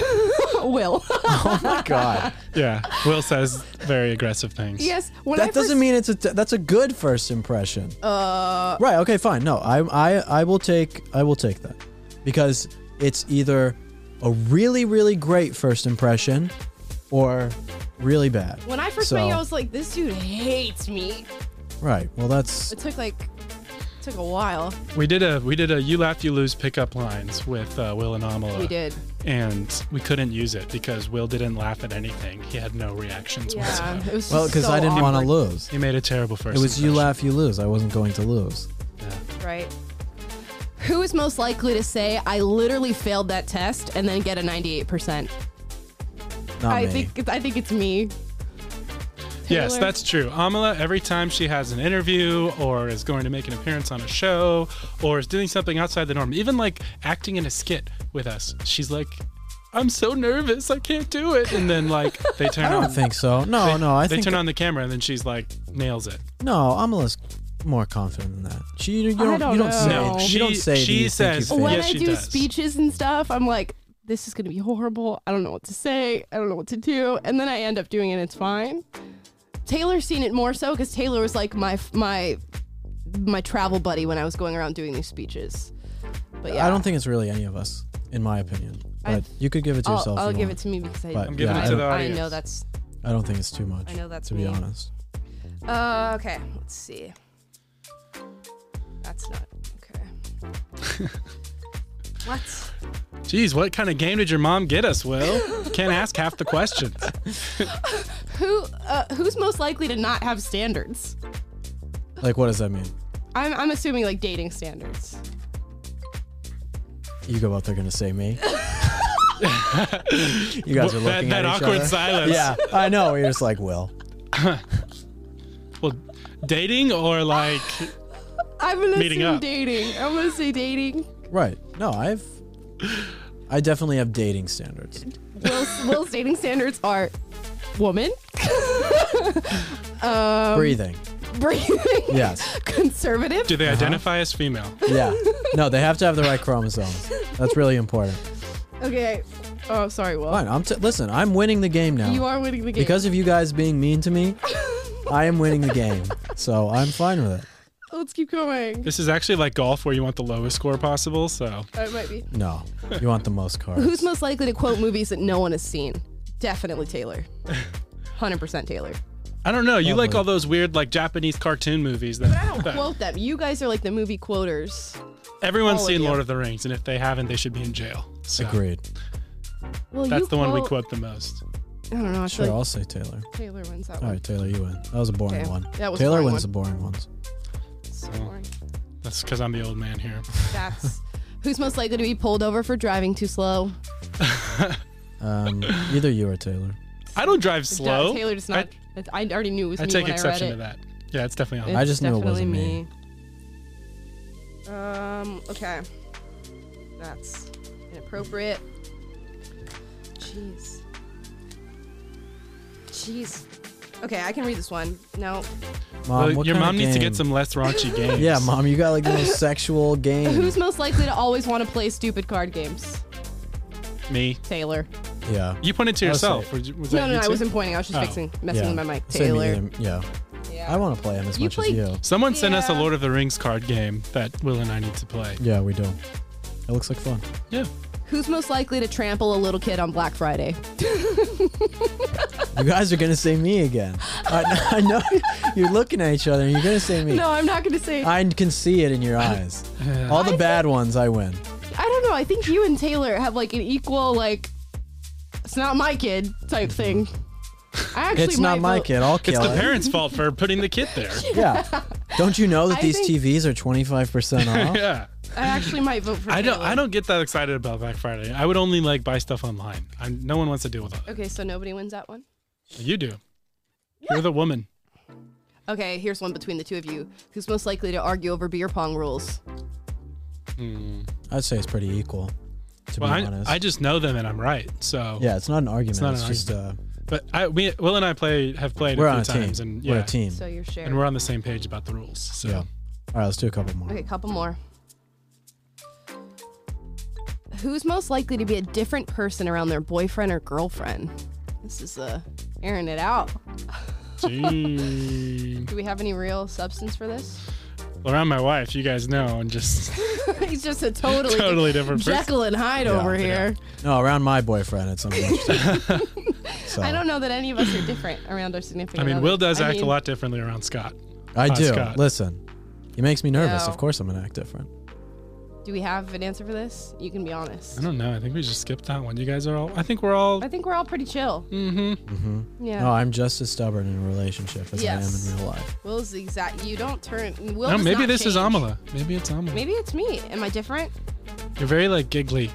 Speaker 3: Will. (laughs)
Speaker 2: Oh my god.
Speaker 1: Yeah, Will says very aggressive things.
Speaker 3: yes. When I
Speaker 2: that doesn't
Speaker 3: first,
Speaker 2: mean it's a. T- that's a good first impression.
Speaker 3: Uh,
Speaker 2: Right. Okay. Fine. No. I. I. I will take. I will take that because it's either a really, really great first impression, or really bad.
Speaker 3: when I first
Speaker 2: So-
Speaker 3: met you, I was like, this dude hates me.
Speaker 2: Right. Well, that's
Speaker 3: It took like, it took a while.
Speaker 1: We did a we did a you laugh you lose pickup lines with uh, Will and Amala.
Speaker 3: We did.
Speaker 1: and we couldn't use it because Will didn't laugh at anything. He had no reactions
Speaker 3: Yeah.
Speaker 1: whatsoever.
Speaker 3: It was
Speaker 2: well because
Speaker 3: so
Speaker 2: I didn't want to lose.
Speaker 1: He made a terrible first.
Speaker 2: It was you laugh, you lose. I wasn't going to lose.
Speaker 3: Right. Who is most likely to say, I literally failed that test and then get a 98%?
Speaker 2: Not
Speaker 3: I
Speaker 2: me.
Speaker 3: think I think it's me.
Speaker 1: Yes, that's true. Amala, every time she has an interview or is going to make an appearance on a show or is doing something outside the norm, even like acting in a skit with us, she's like, I'm so nervous, I can't do it. And then like they (laughs) turn
Speaker 2: I don't
Speaker 1: on
Speaker 2: think so. No,
Speaker 1: they,
Speaker 2: no. I
Speaker 1: they
Speaker 2: think
Speaker 1: turn on the camera and then she's like nails it.
Speaker 2: no. Amala's more confident than that. She. You
Speaker 3: I
Speaker 2: don't.
Speaker 3: don't
Speaker 2: you don't
Speaker 3: know.
Speaker 2: say.
Speaker 3: No,
Speaker 2: you
Speaker 1: she-
Speaker 2: don't say. that
Speaker 1: she
Speaker 2: you you
Speaker 1: says-
Speaker 3: when
Speaker 1: Yes,
Speaker 3: I do
Speaker 1: does.
Speaker 3: speeches and stuff, I'm like, this is gonna be horrible. I don't know what to say. I don't know what to do. And then I end up doing it. and It's fine. Taylor's seen it more so because Taylor was like my my my travel buddy when I was going around doing these speeches. But yeah,
Speaker 2: I don't think it's really any of us, in my opinion. But
Speaker 3: I've-
Speaker 2: you could give it to
Speaker 3: I'll,
Speaker 2: yourself.
Speaker 3: I'll
Speaker 2: you
Speaker 3: give
Speaker 2: want.
Speaker 3: it to me because I,
Speaker 2: But,
Speaker 1: I'm giving
Speaker 2: yeah,
Speaker 1: it to
Speaker 2: don't-
Speaker 1: the
Speaker 3: I know that's.
Speaker 2: I don't think it's too much.
Speaker 3: I know that's
Speaker 2: to be
Speaker 3: me.
Speaker 2: honest.
Speaker 3: Uh, okay, let's see. That's not okay. (laughs) what?
Speaker 1: Jeez, what kind of game did your mom get us, Will? Can't ask half the questions. (laughs)
Speaker 3: Who uh, who's most likely to not have standards?
Speaker 2: Like, what does that mean?
Speaker 3: I'm I'm assuming like dating standards.
Speaker 2: You go out there gonna say me. (laughs) you guys are looking
Speaker 1: that
Speaker 2: at each
Speaker 1: awkward
Speaker 2: other.
Speaker 1: silence.
Speaker 2: Yeah, I know. You're just like, Will. (laughs)
Speaker 1: Well, dating or like
Speaker 3: I'm gonna
Speaker 1: Meeting
Speaker 3: assume
Speaker 1: up.
Speaker 3: dating. I'm gonna say dating.
Speaker 2: Right. No, I've. I definitely have dating standards.
Speaker 3: Will's, Will's dating standards are woman, um,
Speaker 2: Breathing.
Speaker 3: breathing, (laughs)
Speaker 2: Yes.
Speaker 3: conservative,
Speaker 1: do they uh-huh. identify as female?
Speaker 2: Yeah. (laughs) No, they have to have the right chromosomes. That's really important.
Speaker 3: Okay. Oh, sorry, Will.
Speaker 2: Fine. I'm t- listen. I'm winning the game now.
Speaker 3: You are winning the game.
Speaker 2: because of you guys being mean to me. (laughs) I am winning the game, so I'm fine with it.
Speaker 3: let's keep going.
Speaker 1: This is actually like golf where you want the lowest score possible. So
Speaker 3: Oh, it might be.
Speaker 2: No, you want the most cards.
Speaker 3: Who's most likely to quote movies that no one has seen? Definitely Taylor. 100% Taylor.
Speaker 1: I don't know. You like all those weird like Japanese cartoon movies that,
Speaker 3: I don't
Speaker 1: that-
Speaker 3: quote them. You guys are like the movie quoters.
Speaker 1: everyone's
Speaker 3: all of
Speaker 1: seen
Speaker 3: you.
Speaker 1: Lord of the Rings, and if they haven't, they should be in jail. So
Speaker 2: Agreed.
Speaker 3: Well,
Speaker 1: that's
Speaker 3: you
Speaker 1: the one we
Speaker 3: quote-
Speaker 1: quote the most.
Speaker 3: I don't know. I
Speaker 2: Sure,
Speaker 3: feel
Speaker 2: I'll say Taylor.
Speaker 3: Taylor wins that
Speaker 2: All
Speaker 3: one.
Speaker 2: right, Taylor, you win. That was a boring
Speaker 3: Okay,
Speaker 2: one.
Speaker 3: that was a
Speaker 2: Taylor
Speaker 3: boring
Speaker 2: wins
Speaker 3: one.
Speaker 2: the boring ones.
Speaker 3: So boring.
Speaker 1: That's because I'm the old man here.
Speaker 3: That's who's most likely to be pulled over for driving too slow. (laughs)
Speaker 2: Um, either you or Taylor.
Speaker 1: I don't drive slow.
Speaker 3: Taylor does not. I, already knew it was me.
Speaker 1: I
Speaker 3: me
Speaker 1: take
Speaker 3: when
Speaker 1: exception
Speaker 3: I
Speaker 1: to
Speaker 3: read it.
Speaker 1: that. Yeah, it's definitely on.
Speaker 2: I
Speaker 3: It's
Speaker 2: just knew it
Speaker 3: definitely
Speaker 2: wasn't me.
Speaker 3: Um. Okay. That's inappropriate. Jeez. Jeez. Okay, I can read this one. No.
Speaker 2: Mom,
Speaker 1: Well,
Speaker 2: what
Speaker 1: your
Speaker 2: kind
Speaker 1: mom needs to
Speaker 2: game?
Speaker 1: get some less raunchy (laughs) games.
Speaker 2: Yeah, mom, you got like the most sexual game.
Speaker 3: Who's most likely to always want to play stupid card games?
Speaker 1: Me.
Speaker 3: Taylor.
Speaker 2: Yeah.
Speaker 1: You pointed to
Speaker 2: I would say-
Speaker 1: yourself. Was, was
Speaker 3: No,
Speaker 1: that
Speaker 3: no,
Speaker 1: you
Speaker 3: I wasn't pointing. I was just
Speaker 1: Oh.
Speaker 3: fixing, messing
Speaker 2: yeah.
Speaker 3: with my mic.
Speaker 2: Same
Speaker 3: Taylor.
Speaker 2: either. Yeah.
Speaker 3: Yeah.
Speaker 2: I want to play him as
Speaker 3: You
Speaker 2: much
Speaker 3: play-
Speaker 2: as you.
Speaker 1: Someone sent us a Lord of the Rings card game that Will and I need to play.
Speaker 2: Yeah, we do. It looks like fun.
Speaker 1: Yeah.
Speaker 3: Who's most likely to trample a little kid on Black Friday?
Speaker 2: You guys are gonna say me again. I, I know (laughs) you're looking at each other and you're gonna say me.
Speaker 3: No, I'm not going to say. I,
Speaker 2: I can see it in your eyes. (sighs) All the
Speaker 3: I
Speaker 2: bad ones, I win.
Speaker 3: I don't know. I think you and Taylor have like an equal like. It's not my kid type thing. I actually
Speaker 2: It's not
Speaker 3: might
Speaker 2: my
Speaker 3: vote-
Speaker 2: kid. I'll
Speaker 1: It's
Speaker 2: kill
Speaker 1: the
Speaker 2: it.
Speaker 1: parents' fault for putting the kid there. (laughs)
Speaker 2: Yeah. Don't you know that
Speaker 3: I
Speaker 2: these
Speaker 3: think-
Speaker 2: TVs are 25% (laughs) off?
Speaker 1: yeah.
Speaker 3: I actually might vote for.
Speaker 1: I don't.
Speaker 3: Taylor.
Speaker 1: I don't get that excited about Black Friday. I would only like buy stuff online. I'm, no one wants to deal with it.
Speaker 3: Okay, so nobody wins that one.
Speaker 1: You do. You're the woman.
Speaker 3: Okay, here's one between the two of you. Who's most likely to argue over beer pong rules? Hmm.
Speaker 2: I'd say it's pretty equal, to
Speaker 1: Well,
Speaker 2: be
Speaker 1: I,
Speaker 2: honest.
Speaker 1: I just know them and I'm right. So
Speaker 2: yeah, it's not an argument. It's,
Speaker 1: not an
Speaker 2: just uh,
Speaker 1: But I, we, Will and I play have played
Speaker 2: we're
Speaker 1: a
Speaker 2: on
Speaker 1: few
Speaker 2: a team.
Speaker 1: times, and
Speaker 2: We're a team.
Speaker 3: So you're sharing.
Speaker 1: and we're on the same page about the rules. So
Speaker 2: Yeah. All right, let's do a couple more.
Speaker 3: Okay, a couple more. Who's most likely to be a different person around their boyfriend or girlfriend? This is uh, airing it out.
Speaker 1: Gee. (laughs)
Speaker 3: Do we have any real substance for this?
Speaker 1: Around my wife, you guys know, and just (laughs)
Speaker 3: He's just a totally,
Speaker 1: Totally different person.
Speaker 3: Jekyll and Hyde
Speaker 2: Yeah,
Speaker 3: over
Speaker 2: yeah.
Speaker 3: here.
Speaker 2: No, around my boyfriend, it's something. else. so,
Speaker 3: I don't know that any of us are different around our significant
Speaker 1: I mean,
Speaker 3: others.
Speaker 1: Will does
Speaker 3: I
Speaker 1: act a lot differently around Scott.
Speaker 2: I
Speaker 1: Uh,
Speaker 2: do.
Speaker 1: Scott.
Speaker 2: Listen, he makes me nervous.
Speaker 3: Yeah.
Speaker 2: Of course, I'm gonna act different.
Speaker 3: Do we have an answer for this? You can be honest.
Speaker 1: I don't know. I think we just skipped that one. You guys are all. I think we're all.
Speaker 3: I think we're all pretty chill.
Speaker 1: Mm-hmm.
Speaker 2: Mm-hmm.
Speaker 3: Yeah.
Speaker 2: No, I'm just as stubborn in a relationship as
Speaker 3: Yes.
Speaker 2: I am in real life.
Speaker 3: Will's the exact. You don't turn. Will
Speaker 1: No,
Speaker 3: does
Speaker 1: maybe
Speaker 3: not
Speaker 1: this is
Speaker 3: change.
Speaker 1: Amala. Maybe it's Amala.
Speaker 3: Maybe it's me. Am I different?
Speaker 1: You're very like giggly,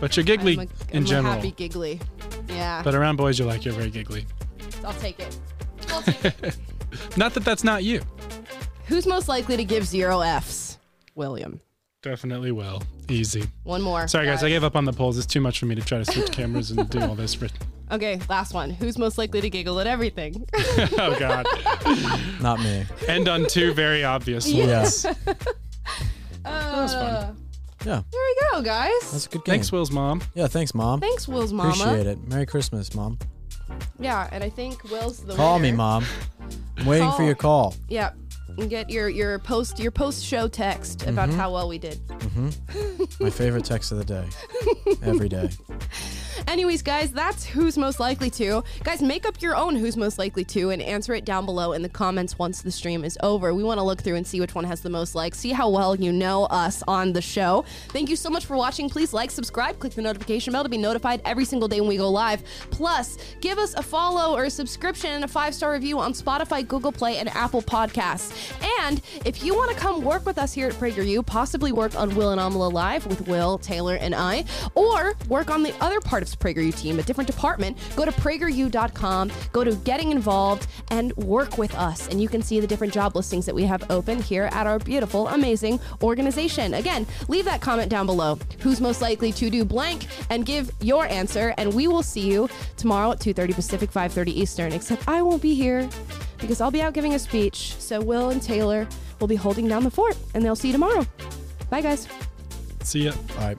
Speaker 1: but you're giggly
Speaker 3: I'm a,
Speaker 1: in
Speaker 3: I'm
Speaker 1: general.
Speaker 3: A happy giggly. Yeah.
Speaker 1: But around boys, you're like you're very giggly.
Speaker 3: I'll take it. (laughs) I'll take it.
Speaker 1: Not that that's not you.
Speaker 3: Who's most likely to give zero Fs? William.
Speaker 1: Definitely will. Easy.
Speaker 3: One more.
Speaker 1: Sorry guys, I gave up on the polls. It's too much for me to try to switch cameras and do all this. For... (laughs)
Speaker 3: Okay, last one. Who's most likely to giggle at everything? (laughs)
Speaker 1: oh God.
Speaker 2: Not me.
Speaker 1: End on two very obvious
Speaker 2: Yeah.
Speaker 1: ones. (laughs)
Speaker 3: Uh, that
Speaker 1: was fun.
Speaker 2: Yeah,
Speaker 3: There we go, guys.
Speaker 2: that's a good game.
Speaker 1: Thanks, Will's mom.
Speaker 2: Yeah, thanks, mom.
Speaker 3: Thanks, Will's mom.
Speaker 2: Appreciate it. Merry Christmas, mom.
Speaker 3: Yeah, and I think Will's the
Speaker 2: Call me, mom. I'm waiting for your call.
Speaker 3: Yeah. And get your your post your post show text about
Speaker 2: Mm-hmm.
Speaker 3: how well we did.
Speaker 2: My favorite text of the day. (laughs) Every day.
Speaker 3: Anyways, guys, that's who's most likely to. Guys, make up your own who's most likely to and answer it down below in the comments once the stream is over. We want to look through and see which one has the most likes, see how well you know us on the show. Thank you so much for watching. Please like, subscribe, click the notification bell to be notified every single day when we go live. Plus, give us a follow or a subscription and a five star review on Spotify, Google Play, and Apple Podcasts. And if you want to come work with us here at PragerU, possibly work on Will and Amala Live with Will, Taylor, and I, or work on the other part of the PragerU team, a different department, go to prageru.com, go to getting involved, and work with us. And you can see the different job listings that we have open here at our beautiful, amazing organization. Again, leave that comment down below. Who's most likely to do blank and give your answer, and we will see you tomorrow at 2:30 Pacific, 5:30 Eastern. Except I won't be here because I'll be out giving a speech. So Will and Taylor will be holding down the fort, and they'll see you tomorrow. Bye, guys.
Speaker 1: See ya.
Speaker 2: All right.